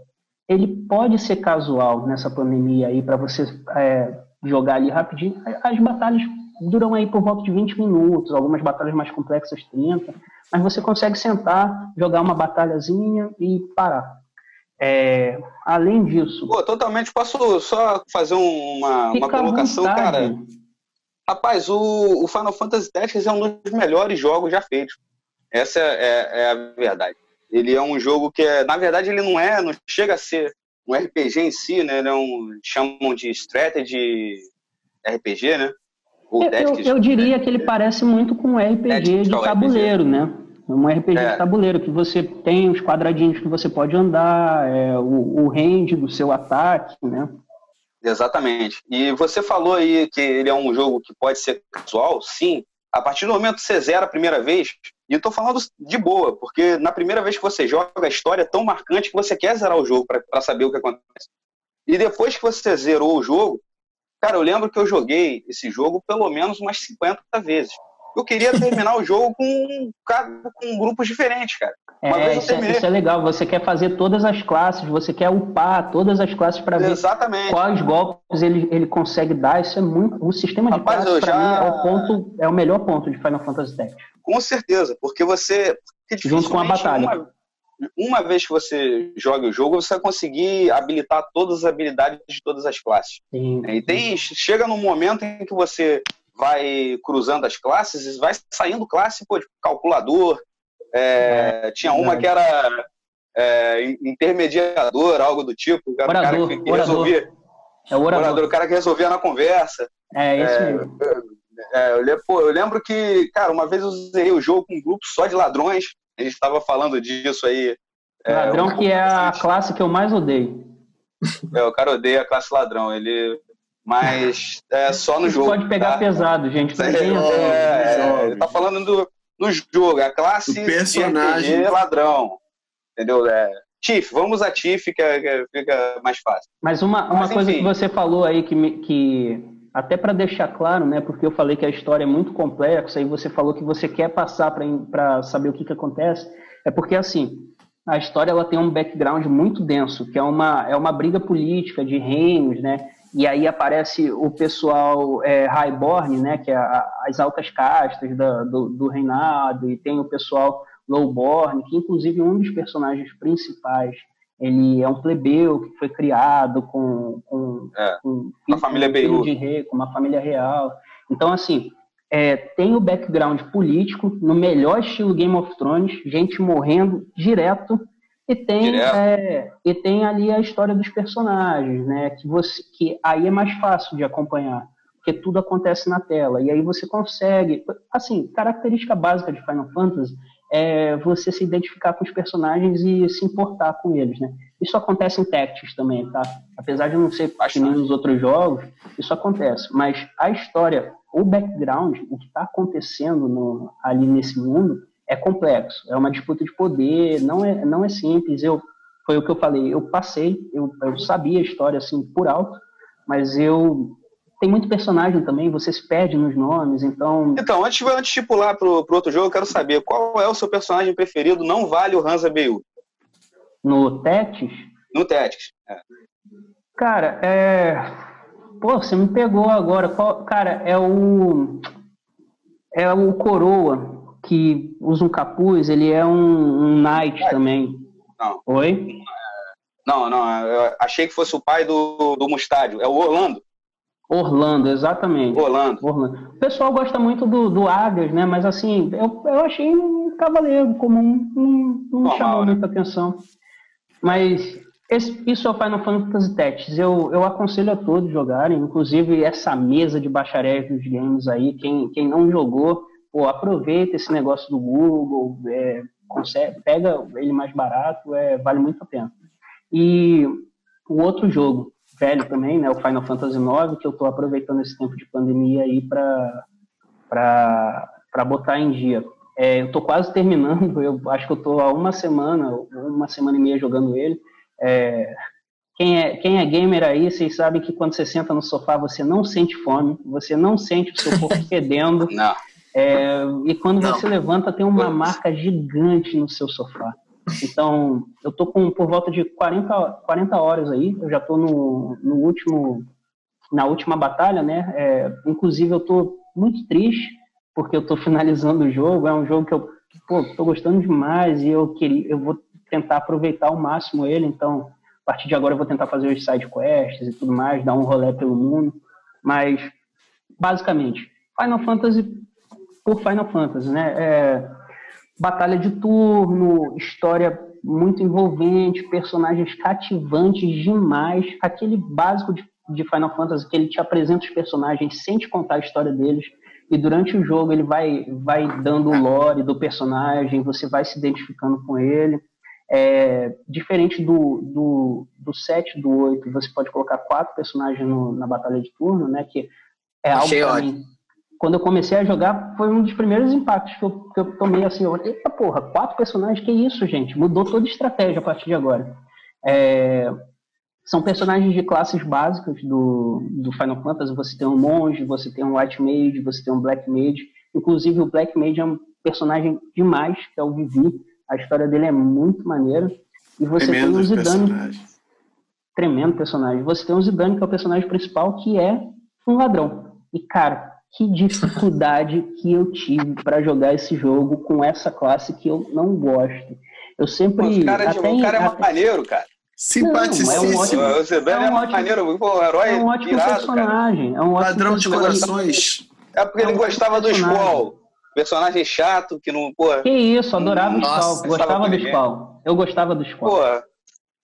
ele pode ser casual nessa pandemia aí para você é, jogar ali rapidinho. As batalhas duram aí por volta de 20 minutos, algumas batalhas mais complexas 30, mas você consegue sentar, jogar uma batalhazinha e parar. É, além disso. Pô, totalmente. Posso só fazer uma, uma colocação, cara? Rapaz, o, o, Final Fantasy Tactics é um dos melhores jogos já feitos. Essa é, é, é, a verdade. Ele é um jogo que, é, na verdade, ele não é, não chega a ser um RPG em si, né? Ele é um, chamam de strategy RPG, né? Eu, eu, eu diria que ele parece muito com um RPG de tabuleiro, RPG. né? Um RPG é. de tabuleiro, que você tem os quadradinhos que você pode andar, é, o, o range do seu ataque, né? Exatamente. E você falou aí que ele é um jogo que pode ser casual, sim. A partir do momento que você zera a primeira vez, e eu tô falando de boa, porque na primeira vez que você joga, a história é tão marcante que você quer zerar o jogo para saber o que acontece. E depois que você zerou o jogo, cara, eu lembro que eu joguei esse jogo pelo menos umas 50 vezes eu queria terminar o jogo com, com grupos diferentes, cara. Uma é, isso, é, isso, é, legal. Você quer fazer todas as classes, você quer upar todas as classes para ver quais golpes ele, ele consegue dar. Isso é muito. O sistema de Rapaz, classes, já... mim, é o, ponto, é o melhor ponto de Final Fantasy X. Com certeza, porque você. Porque Junto com a batalha. Uma, uma vez que você joga o jogo, você vai conseguir habilitar todas as habilidades de todas as classes. Sim, e tem, chega num momento em que você vai cruzando as classes e vai saindo classe, pô, tipo, calculador. É, é, tinha uma que era é, intermediador, algo do tipo. Era orador, o cara que, que resolvia. É o orador. orador. O cara que resolvia na conversa. É, isso é, mesmo. É, eu, pô, eu lembro que, cara, uma vez eu usei o jogo com um grupo só de ladrões. A gente estava falando disso aí. É, ladrão um que é a classe que eu mais odeio. É, o cara odeia a classe ladrão. Ele mas é só no jogo. Pode pegar tá? pesado, gente. É, é, é, tá falando do, do jogo, a classe o personagem RPG ladrão. Entendeu? É, Tiff, vamos a Tiff, que, é, que, fica mais fácil. Mas uma, uma Mas, coisa que você falou aí que, que até para deixar claro, né, porque eu falei que a história é muito complexa e você falou que você quer passar para saber o que, que acontece, é porque assim, a história ela tem um background muito denso, que é uma, é uma briga política de reinos, né? e aí aparece o pessoal é, Highborn, né, que é a, as altas castas da, do, do, reinado, e tem o pessoal Lowborn, que inclusive um dos personagens principais, ele é um plebeu que foi criado com, com, é, com uma família de rei, com uma família real. Então, assim, é, tem o background político, no melhor estilo Game of Thrones, gente morrendo direto, e tem, é, e tem ali a história dos personagens, né? Que, você, que aí é mais fácil de acompanhar, porque tudo acontece na tela. E aí você consegue. Assim, característica básica de Final Fantasy é você se identificar com os personagens e se importar com eles, né? Isso acontece em Tactics também, tá? Apesar de não ser que nem nos outros jogos, isso acontece. Mas a história, o background, o que está acontecendo no, ali nesse mundo, é complexo, é uma disputa de poder, não é, não é simples. Eu foi o que eu falei, eu passei, eu, eu sabia a história assim por alto, mas eu tem muito personagem também, você se perde nos nomes, então. Então, antes, antes de pular pro, pro outro jogo, eu quero saber qual é o seu personagem preferido, não vale o Hansa Beu. No Tactics? No Tactics. É. Cara, é. Pô, você me pegou agora. Qual... Cara, é o. É o Coroa que usa um capuz, ele é um, um knight é. também. Não. Oi? Não, não, eu achei que fosse o pai do, do Mustádio. É o Orlando. Orlando, exatamente. Orlando. Orlando. O pessoal gosta muito do, do Águias, né? Mas assim, eu, eu achei um cavaleiro comum, não, não me chamou né? muita atenção. Mas esse, isso é o Final Fantasy Tactics. Eu, eu aconselho a todos jogarem, inclusive essa mesa de bacharéis dos games aí. Quem, quem não jogou, pô, aproveita esse negócio do Google, é, consegue, pega ele mais barato, é, vale muito a pena. E o outro jogo, velho também, né, o Final Fantasy IX, que eu estou aproveitando esse tempo de pandemia aí para botar em dia. É, eu estou quase terminando, eu acho que eu estou há uma semana, uma semana e meia jogando ele. É, quem é, quem é gamer aí, vocês sabem que quando você senta no sofá, você não sente fome, você não sente o seu corpo fedendo. Não. É, e quando não. você levanta, tem uma marca gigante no seu sofá. Então, eu tô com por volta de 40, 40 horas aí, eu já tô no, no último, na última batalha, né? É, inclusive, eu tô muito triste, porque eu estou finalizando o jogo. É um jogo que eu estou gostando demais e eu, queria, eu vou tentar aproveitar ao máximo ele. Então, a partir de agora, eu vou tentar fazer os side quests e tudo mais, dar um rolê pelo mundo. Mas, basicamente, Final Fantasy por Final Fantasy, né? É, batalha de turno, história muito envolvente, personagens cativantes demais, aquele básico de, de Final Fantasy que ele te apresenta os personagens sem te contar a história deles e durante o jogo ele vai, vai dando o lore do personagem, você vai se identificando com ele. É, diferente do, do, do 7 do 8, você pode colocar quatro personagens no, na batalha de turno, né? Que é Achei algo ótimo. Mim, quando eu comecei a jogar, foi um dos primeiros impactos que eu, que eu tomei assim, eu, eita porra, quatro personagens, que isso, gente? Mudou toda a estratégia a partir de agora. É, são personagens de classes básicas do, do Final Fantasy. Você tem um monge, você tem um white mage, você tem um black mage. Inclusive o black mage é um personagem demais, que é o Vivi. A história dele é muito maneira. E você Tremendo tem o Zidane. Personagem. Tremendo personagem. Você tem o Zidane, que é o personagem principal, que é um ladrão. E, cara, que dificuldade que eu tive para jogar esse jogo com essa classe que eu não gosto. Eu sempre. o cara, até, o cara é até... maneiro, cara. Simpaticíssimo. É um ótimo, o Zidane é, um é maneiro, pô, herói é um ótimo pirado, personagem. Cara. É um ótimo Padrão de corações. É porque é um ele gostava do Squall. Personagem chato, que não, pô... Que isso, adorava o Squall. Gostava do Squall. Eu gostava do Squall. Pô,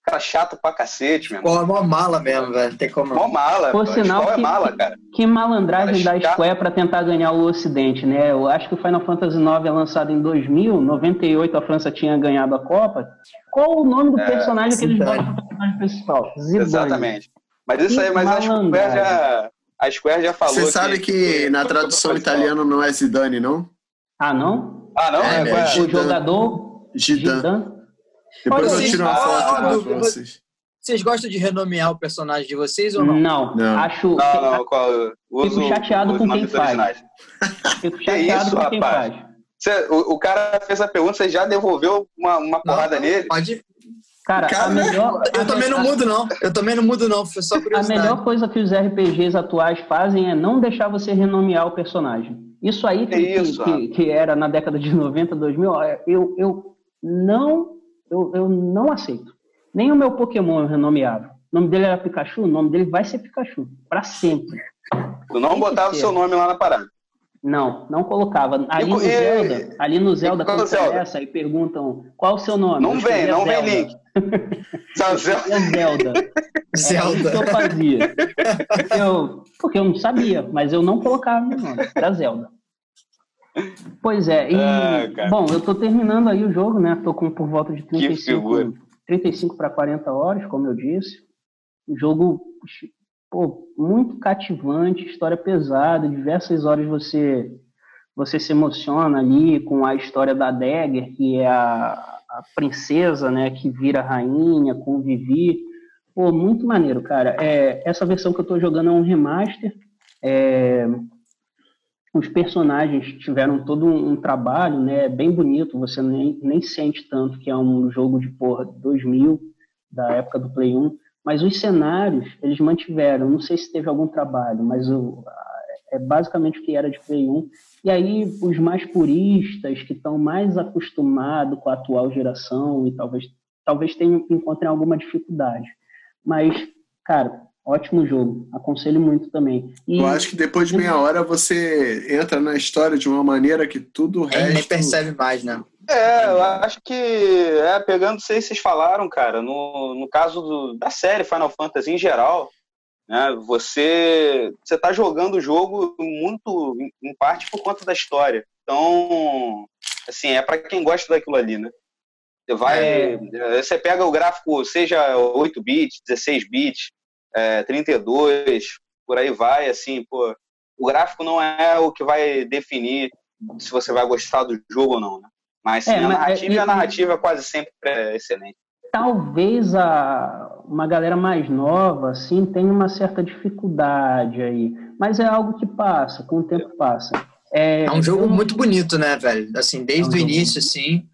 cara chato pra cacete, meu. Pô, é mó mala mesmo, velho. Tem como. Mó mala. Por sinal, é que, é mala, cara. Que malandragem cara, da Square pra tentar ganhar o Ocidente, né? Eu acho que o Final Fantasy IX é lançado em 2000, 98 a França tinha ganhado a Copa. Qual o nome do é, personagem que eles botam personagem principal? Zidane. Exatamente. Mas isso aí, mas a Square já. A Square já falou. Você sabe que, que na tradução italiana não é Zidane, não? Ah, não? Ah, não? É, é, é o jogador. Zidane. Depois Olha, eu tiro uma foto lá pra vocês. Vocês gostam de renomear o personagem de vocês ou não? Não, não. acho. Não, não, qual, uso, Fico chateado com quem faz. Fico chateado isso, com quem rapaz? faz. Você, o, o, cara fez a pergunta, você já devolveu uma, uma porrada não, nele? Pode. Cara, cara, a melhor. Eu a também não mudo, não. Eu também não mudo, não. Foi só A melhor coisa que os RPGs atuais fazem é não deixar você renomear o personagem. Isso aí que, isso, que, que, era na década de 90, 2000, eu, eu não eu, eu não aceito. Nem o meu Pokémon eu renomeava. O nome dele era Pikachu, o nome dele vai ser Pikachu. para sempre. Tu não Tem botava o seu nome lá na parada? Não, não colocava. Ali e, no Zelda, ali no Zelda, quando começa e perguntam qual o seu nome. Não vem, não Zelda. vem link. Zelda. Zelda. Zelda. É que eu fazia. Eu, porque eu não sabia, mas eu não colocava meu nome. Era Zelda. Pois é, e, ah, bom, eu tô terminando aí o jogo, né? Tô com por volta de 35, 35 para 40 horas, como eu disse. O jogo, pô, muito cativante, história pesada, diversas horas você você se emociona ali com a história da Dagger, que é a, a princesa, né, que vira rainha, com o Vivi. Pô, muito maneiro, cara. É, essa versão que eu tô jogando é um remaster. É, os personagens tiveram todo um, um, trabalho, né, bem bonito, você nem, nem sente tanto que é um jogo de porra 2000, da época do Play 1, mas os cenários, eles mantiveram, não sei se teve algum trabalho, mas o, é basicamente o que era de Play 1, e aí os mais puristas, que estão mais acostumados com a atual geração e talvez, talvez tenham, encontrem alguma dificuldade, mas, cara, Ótimo jogo, aconselho muito também. E, eu acho que depois de meia hora você entra na história de uma maneira que tudo o resto... nem percebe mais, né? É, eu acho que, é, pegando isso aí vocês falaram, cara, no, no caso do, da série Final Fantasy em geral, né, você você tá jogando o jogo muito, em, em parte, por conta da história. Então, assim, é para quem gosta daquilo ali, né? Você vai, é... você pega o gráfico, seja 8 bits, 16 bits, é, 32, por aí vai, assim, pô, o gráfico não é o que vai definir se você vai gostar do jogo ou não, né? Mas, sim, é, a narrativa, é, a narrativa quase sempre é excelente. Talvez a, uma galera mais nova, assim, tenha uma certa dificuldade aí, mas é algo que passa, com o tempo passa. É, é um jogo muito bonito, né, velho? Assim, desde é um o início, assim,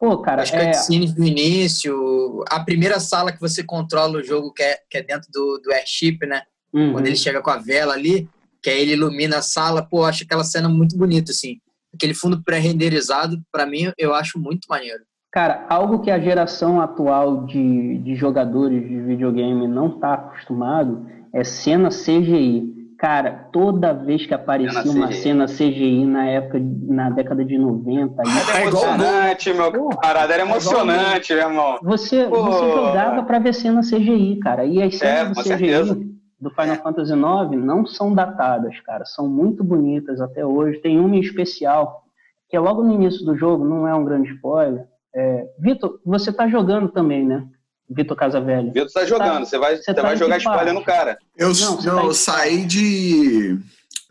Pô, cara, As cutscenes é... do início, a primeira sala que você controla o jogo, que é, que é dentro do, do airship, né? Uhum. Quando ele chega com a vela ali. que aí ele ilumina a sala, pô, acho aquela cena muito bonita, assim. Aquele fundo pré-renderizado, para mim, eu acho muito maneiro. Cara, algo que a geração atual de, de jogadores de videogame não está acostumado é cena CGI. Cara, toda vez que aparecia cena uma CGI. cena CGI na época, na década de 90. Ah, é emocionante, meu parada, era é emocionante, meu irmão. Você, você jogava para ver cena CGI, cara. E as cenas é, do CGI certeza. do Final é. Fantasy IX não são datadas, cara. São muito bonitas até hoje. Tem uma em especial, que é logo no início do jogo, não é um grande spoiler. É, Vitor, você tá jogando também, né? Vitor Casavelli. Vitor tá jogando, você vai, você tá vai jogar espalhando o cara. Eu, não, eu tá saí de.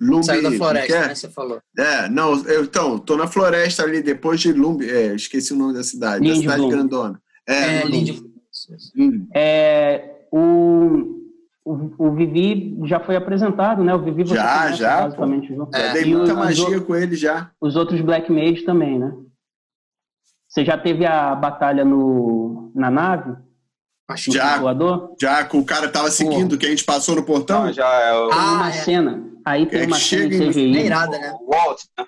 Lumbi, Saiu da floresta, é? né? Você falou. É, não, eu, então, tô na floresta ali, depois de Lumbi, é, esqueci o nome da cidade, Linde da cidade grandona. É, é, Linde. é o, o, o, Vivi já foi apresentado, né? O Vivi você já, conhece, já, basicamente. É. Dei muita magia os, com ele já. Os outros Black Mage também, né? Você já teve a batalha no, na nave? Já, voador? já, com o cara tava seguindo, Pô. que a gente passou no portão. Ah, já é o... Tem uma ah, é. cena, aí tem é uma cena em CGI. Irada, né? Walt, né?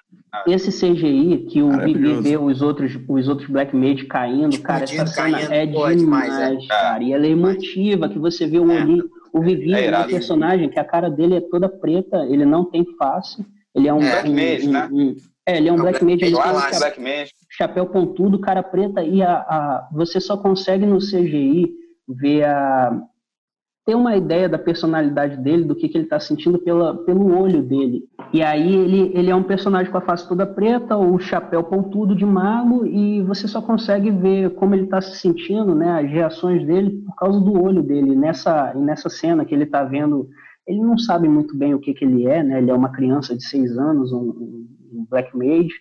Esse CGI que o Vivi vê os outros, os outros Black Mage caindo, cara, essa cena caindo, é demais, demais é. cara. E ela é emotiva, que você vê o é. olhinho. O Vivi é, é um personagem que a cara dele é toda preta, ele não tem face. Ele é um. Black um, Mage, um, né? Um, é, ele é um Black Mage. Ele tem um Black Mage. chapéu pontudo, cara preta, e a, a, você só consegue no CGI ver a ter uma ideia da personalidade dele, do que, que ele está sentindo pela, pelo olho dele. E aí ele, ele é um personagem com a face toda preta, o chapéu pontudo de mago, e você só consegue ver como ele está se sentindo, né, as reações dele por causa do olho dele. Nessa, nessa cena que ele está vendo, ele não sabe muito bem o que, que ele é, né, ele é uma criança de seis anos, um, um Black Mage,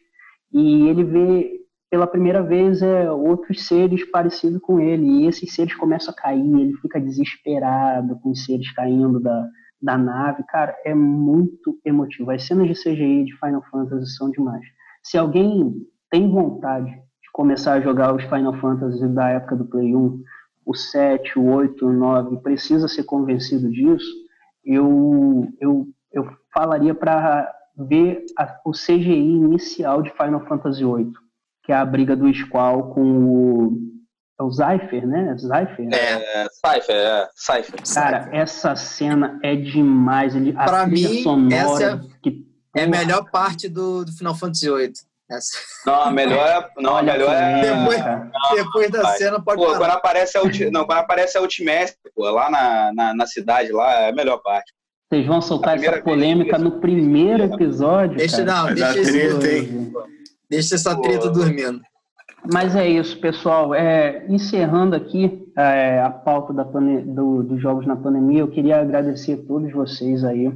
e ele vê pela primeira vez é, outros seres parecidos com ele, e esses seres começam a cair, ele fica desesperado com os seres caindo da, da nave. Cara, é muito emotivo. As cenas de CGI de Final Fantasy são demais. Se alguém tem vontade de começar a jogar os Final Fantasy da época do Play 1, o 7, o 8, o 9, precisa ser convencido disso, eu, eu, eu falaria para ver a, o CGI inicial de Final Fantasy VIII que é a briga do Squall com o. É o Cypher, né? Cypher? Né? É, Cypher, é. Cypher. Cara, essa cena é demais. Ele, a pra mim, sonora essa que, é a melhor parte do, do Final Fantasy VIII. Essa. Não, a melhor é. Não, a melhor é. Depois, depois da cena pode pô, quando aparece a Não, quando aparece a Ultimate, pô, lá na, na, na, cidade, lá é a melhor parte. Vocês vão soltar essa polêmica no primeiro episódio. Deixa, cara. não, deixa esse. Deixa essa treta Pô. dormindo. Mas é isso, pessoal. É, encerrando aqui é, a pauta da do, dos jogos na pandemia, eu queria agradecer a todos vocês aí.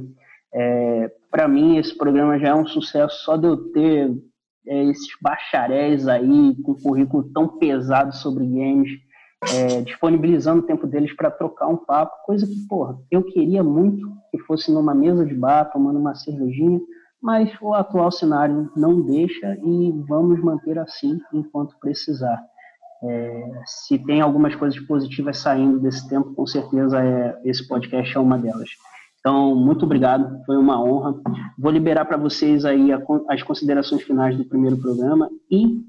É, Para mim, esse programa já é um sucesso só de eu ter é, esses bacharéis aí com currículo tão pesado sobre games, é, disponibilizando o tempo deles para trocar um papo, coisa que, porra, eu queria muito que fosse numa mesa de bar, tomando uma cervejinha, mas o atual cenário não deixa e vamos manter assim enquanto precisar. É, se tem algumas coisas positivas saindo desse tempo, com certeza é, esse podcast é uma delas. Então, muito obrigado, foi uma honra. Vou liberar para vocês aí a, as considerações finais do primeiro programa e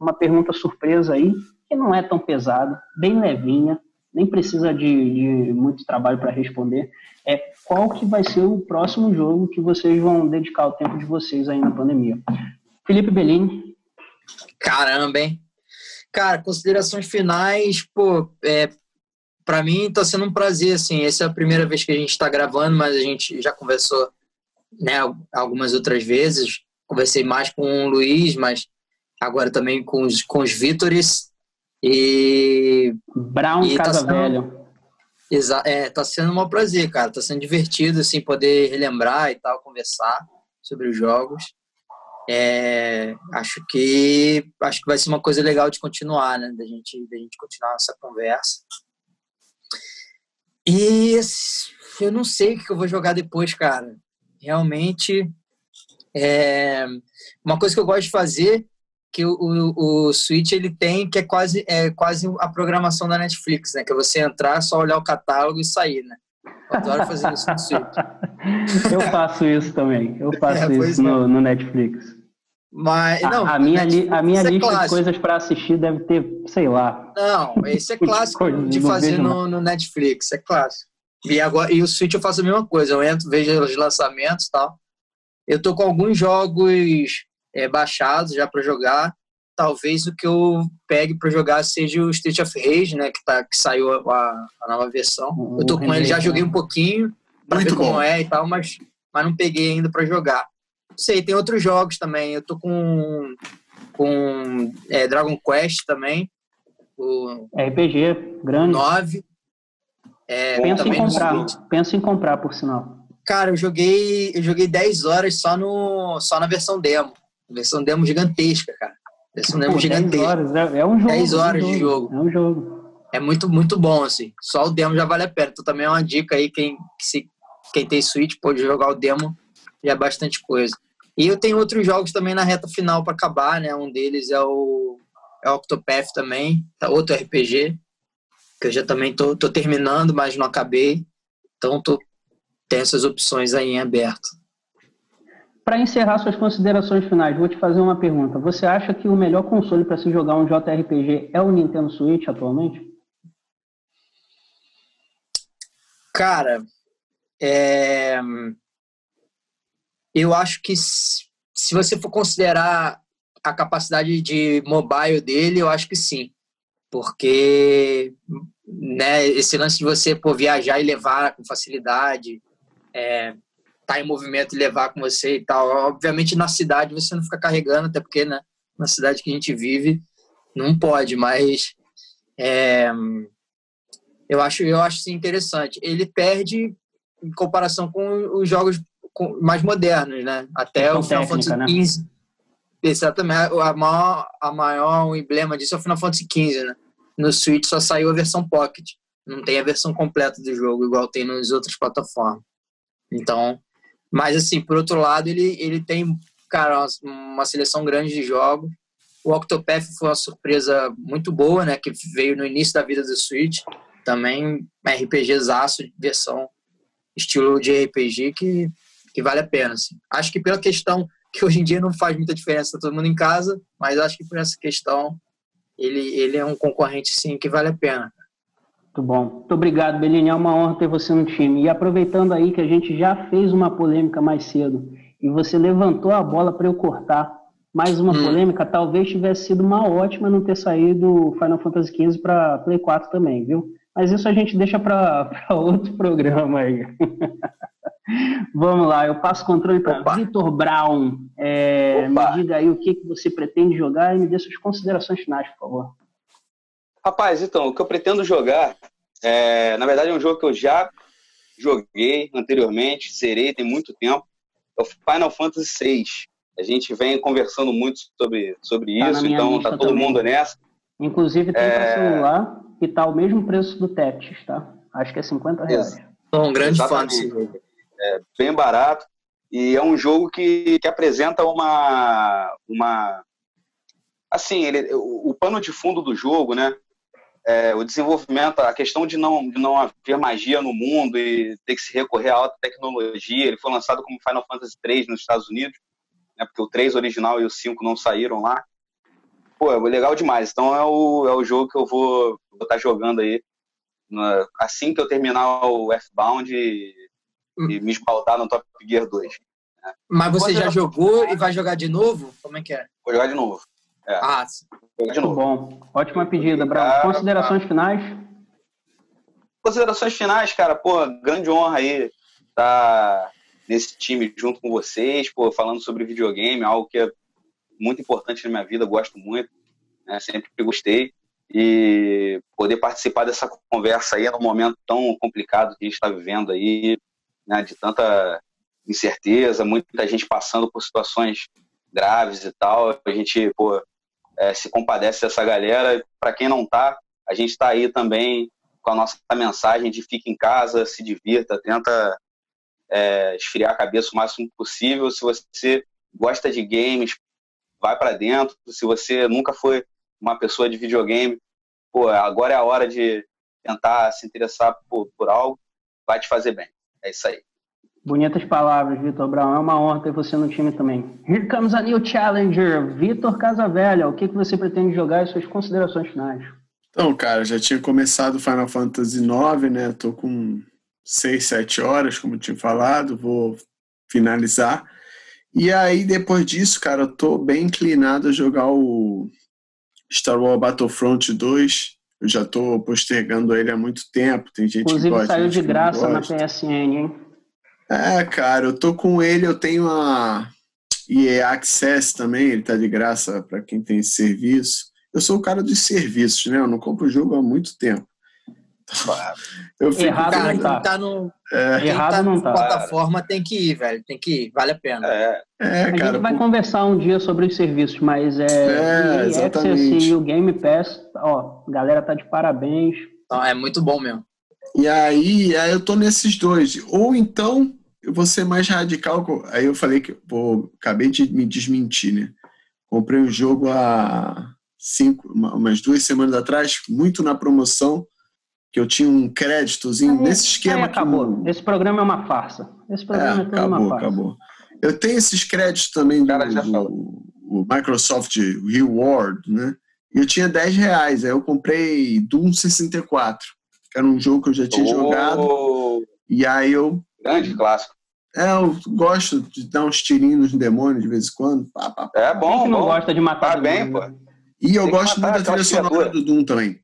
uma pergunta surpresa aí, que não é tão pesada, bem levinha, nem precisa de, de muito trabalho para responder, é qual que vai ser o próximo jogo que vocês vão dedicar o tempo de vocês aí na pandemia. Felipe Bellini. Caramba, hein? Cara, considerações finais, pô, é, para mim está sendo um prazer, assim, essa é a primeira vez que a gente está gravando, mas a gente já conversou, né, algumas outras vezes, conversei mais com o Luiz, mas agora também com os, com os Vítores, e. Brown e tá Casa tá sendo, Velho. Exa é, tá sendo um prazer, cara. Tá sendo divertido, assim, poder relembrar e tal, conversar sobre os jogos. É, acho que acho que vai ser uma coisa legal de continuar, né? Da gente, da gente continuar essa conversa. E eu não sei o que eu vou jogar depois, cara. Realmente, é, uma coisa que eu gosto de fazer que o, o, o Switch ele tem, que é quase, é quase a programação da Netflix, né? Que é você entrar, só olhar o catálogo e sair, né? Eu adoro fazer isso no Switch. eu faço isso também. Eu faço é, isso no, é. no, Netflix. Mas, não, a, a minha, li, a minha é lista é de coisas para assistir deve ter, sei lá. Não, esse é clássico de fazer no, no, Netflix, é clássico. E, agora, e o Switch eu faço a mesma coisa. Eu entro, vejo os lançamentos e tal. Eu tô com alguns jogos é, baixados já para jogar. Talvez o que eu pegue para jogar seja o Street of Rage, né? Que, tá, que saiu a, a nova versão. O eu tô com ele, já joguei um pouquinho para ver como é e tal, mas, mas não peguei ainda para jogar. Não sei, tem outros jogos também. Eu tô com, com é, Dragon Quest também. O RPG, grande. 9. É, pensa em comprar, pensa em comprar, por sinal. Cara, eu joguei, eu joguei 10 horas só, no, só na versão demo. Versão demo gigantesca, cara. Versão demo Pô, gigantesca. Horas, é, é um jogo. 10 horas é um jogo, de jogo. É um jogo. É muito, muito bom, assim. Só o demo já vale a pena. Então também é uma dica aí, quem, se, quem tem Switch pode jogar o demo, já é bastante coisa. E eu tenho outros jogos também na reta final para acabar, né? Um deles é o, é o Octopath também, tá outro RPG, que eu já também tô, tô terminando, mas não acabei. Então tô tem essas opções aí em aberto. Para encerrar suas considerações finais, vou te fazer uma pergunta. Você acha que o melhor console para se jogar um JRPG é o Nintendo Switch atualmente? Cara, é... eu acho que se você for considerar a capacidade de mobile dele, eu acho que sim. Porque né, esse lance de você por viajar e levar com facilidade, é, tá em movimento e levar com você e tal. Obviamente na cidade você não fica carregando, até porque né, na cidade que a gente vive não pode, mas é, eu acho eu acho sim, interessante. Ele perde em comparação com os jogos mais modernos, né? Até o Final Fantasy XV. Né? Exatamente. A maior, a maior emblema disso é o Final Fantasy XV, né? No Switch só saiu a versão Pocket. Não tem a versão completa do jogo, igual tem nas outras plataformas. Então, mas assim, por outro lado, ele, ele tem, cara, uma seleção grande de jogos. O Octopath foi uma surpresa muito boa, né? Que veio no início da vida do Switch. Também RPGzaço, versão estilo de RPG que, que vale a pena. Assim. Acho que pela questão que hoje em dia não faz muita diferença, todo mundo em casa, mas acho que por essa questão ele, ele é um concorrente sim que vale a pena. Muito bom. Muito obrigado, Beline. É uma honra ter você no time. E aproveitando aí que a gente já fez uma polêmica mais cedo e você levantou a bola para eu cortar mais uma hum. polêmica, talvez tivesse sido uma ótima não ter saído Final Fantasy XV para Play 4 também, viu? Mas isso a gente deixa para outro programa aí. Vamos lá, eu passo o controle para Vitor Brown. É, me diga aí o que, que você pretende jogar e me dê suas considerações finais, por favor. Rapaz, então, o que eu pretendo jogar, é, na verdade é um jogo que eu já joguei anteriormente, serei tem muito tempo, é o Final Fantasy VI. A gente vem conversando muito sobre, sobre tá isso, então tá todo também. mundo nessa. Inclusive tem é... para celular e tá o mesmo preço do Tetris, tá? Acho que é 50 reais. Sou um grande fã desse jogo. É bem barato e é um jogo que, que apresenta uma uma assim ele o, o pano de fundo do jogo, né? É, o desenvolvimento, a questão de não, de não haver magia no mundo e ter que se recorrer à alta tecnologia. Ele foi lançado como Final Fantasy III nos Estados Unidos, né, porque o 3 original e o 5 não saíram lá. Pô, é legal demais. Então é o, é o jogo que eu vou estar tá jogando aí na, assim que eu terminar o Earthbound e, hum. e me esbaldar no Top Gear 2. Né. Mas você já jogou e vai jogar de novo? Como é que é? Vou jogar de novo. É. Ah, Muito bom. Ótima pedida, Bravo. Considerações cara. finais? Considerações finais, cara, pô, grande honra aí estar nesse time junto com vocês, pô, falando sobre videogame, algo que é muito importante na minha vida, gosto muito, né, sempre gostei. E poder participar dessa conversa aí num momento tão complicado que a gente está vivendo aí, né, de tanta incerteza, muita gente passando por situações graves e tal. A gente, pô, é, se compadece dessa galera. Para quem não tá, a gente está aí também com a nossa mensagem de fique em casa, se divirta, tenta é, esfriar a cabeça o máximo possível. Se você gosta de games, vai para dentro. Se você nunca foi uma pessoa de videogame, pô, agora é a hora de tentar se interessar por, por algo. vai te fazer bem. É isso aí. Bonitas palavras, Vitor Brown. É uma honra ter você no time também. Here comes a new challenger, Vitor Casavelha. O que, que você pretende jogar e suas considerações finais? Então, cara, já tinha começado Final Fantasy IX, né? Tô com 6, 7 horas, como eu tinha falado. Vou finalizar. E aí, depois disso, cara, eu tô bem inclinado a jogar o Star Wars Battlefront 2. Eu já tô postergando ele há muito tempo. Tem gente Inclusive, que gosta. saiu de graça na. PSN, hein? É, cara, eu tô com ele, eu tenho a EA Access também, ele tá de graça para quem tem esse serviço. Eu sou o cara dos serviços, né? Eu não compro jogo há muito tempo. Eu fico, Errado Cara, não quem tá. tá no. É, Quem Errado tá não na tá. plataforma tem que ir, velho. Tem que ir, vale a pena. É, é, A cara. gente vai pô, conversar um dia sobre os serviços, mas é, É, o exatamente. Access e o Game Pass, ó, a galera tá de parabéns. Então é muito bom mesmo. E aí, aí eu tô nesses dois. Ou então eu vou ser mais radical. Aí eu falei que, pô, acabei de me desmentir, né? Comprei um jogo há cinco, uma- umas duas semanas atrás, muito na promoção, que eu tinha um créditozinho Aí- nesse esquema aí acabou. Esse programa é uma farsa. Esse É, programa é, todo acabou, uma farsa. acabou. Eu tenho esses créditos também do, cara já do- o Microsoft Reward, né? E eu tinha 10 reais, aí eu comprei Doom 64, que era um jogo que eu já tinha oh, jogado. E aí eu. Grande clássico. É, eu gosto de dar uns tirinhos no demônio de vez em quando. Pá, pá, pá. É bom. Quem não bom. gosta de matar tá bem, pô. Né? E eu gosto muito da trilha sonora do Doom também.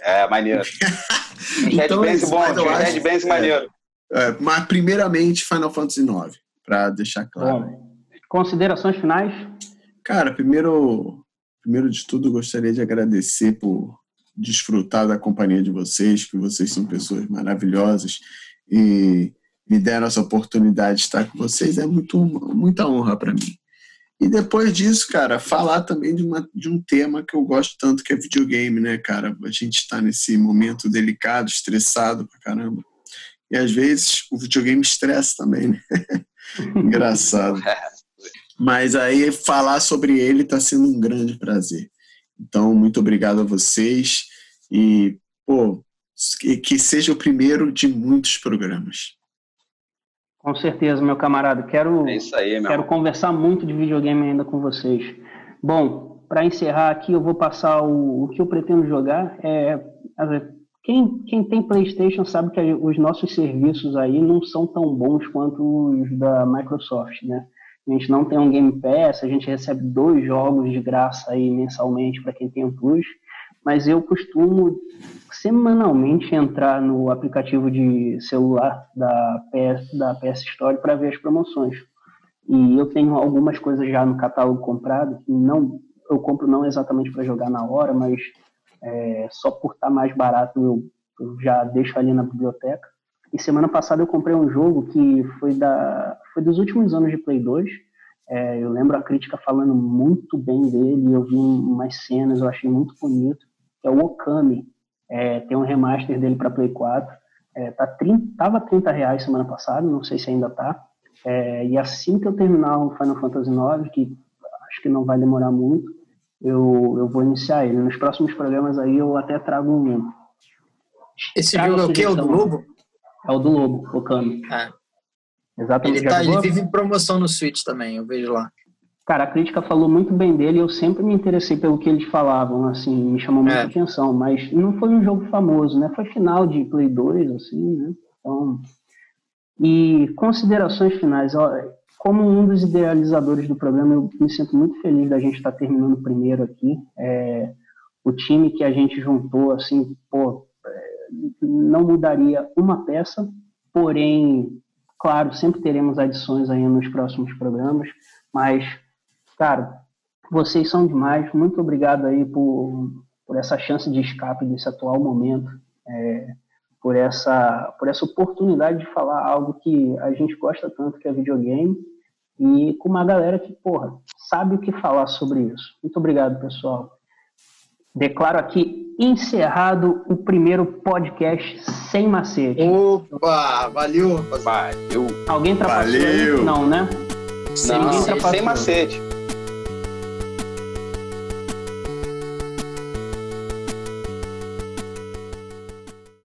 É, maneiro. então, Red é bom, Red Bands é. maneiro. É, mas primeiramente Final Fantasy IX, para deixar claro. Bom, considerações finais? Cara, primeiro primeiro de tudo, gostaria de agradecer por desfrutar da companhia de vocês, que vocês são pessoas maravilhosas e me deram essa oportunidade de estar com vocês é muito, muita honra para mim. E depois disso, cara, falar também de, uma, de um tema que eu gosto tanto, que é videogame, né, cara? A gente está nesse momento delicado, estressado pra caramba. E às vezes o videogame estressa também, né? Engraçado. Mas aí falar sobre ele está sendo um grande prazer. Então, muito obrigado a vocês e, pô, que, seja o primeiro de muitos programas. Com certeza, meu camarada. Quero, É isso aí, meu. quero conversar muito de videogame ainda com vocês. Bom, para encerrar aqui, eu vou passar o, o que eu pretendo jogar. É, quem, quem tem PlayStation sabe que os nossos serviços aí não são tão bons quanto os da Microsoft, né? A gente não tem um Game Pass, a gente recebe dois jogos de graça aí mensalmente para quem tem o Plus, mas eu costumo semanalmente entrar no aplicativo de celular da PS, da PS Store para ver as promoções. E eu tenho algumas coisas já no catálogo comprado, que não eu compro não exatamente para jogar na hora, mas é, só por estar mais barato eu, eu já deixo ali na biblioteca. E semana passada eu comprei um jogo que foi, da, foi dos últimos anos de Play 2. É, eu lembro a crítica falando muito bem dele, eu vi umas cenas, eu achei muito bonito. É o Okami. É, tem um remaster dele para Play 4. É, tá 30, tava 30 reais semana passada, não sei se ainda tá. É, e assim que eu terminar o Final Fantasy IX, que acho que não vai demorar muito, eu, eu vou iniciar ele. Nos próximos programas aí eu até trago um. Esse jogo é o quê? O do. Lobo? É o do Lobo, Okami. É. Exatamente. Ele, tá, ele vive em promoção no Switch também, eu vejo lá. Cara, a crítica falou muito bem dele, eu sempre me interessei pelo que eles falavam, assim, me chamou muita É. atenção, mas não foi um jogo famoso, né? Foi final de Play 2, assim, né? Então, e considerações finais, ó, como um dos idealizadores do programa, eu me sinto muito feliz da gente estar terminando primeiro aqui. É, o time que a gente juntou, assim, pô, não mudaria uma peça, porém, claro, sempre teremos adições aí nos próximos programas, mas, cara, vocês são demais. Muito obrigado aí por, por essa chance de escape desse atual momento, é, por, essa, por essa oportunidade de falar algo que a gente gosta tanto, que é videogame, e com uma galera que, porra, sabe o que falar sobre isso. Muito obrigado, pessoal. Declaro aqui encerrado o primeiro podcast sem macete. Opa, valeu, rapaziada. Valeu. Alguém trapaceou? aí? Valeu. Não, né? Sem Não, macete. sem macete.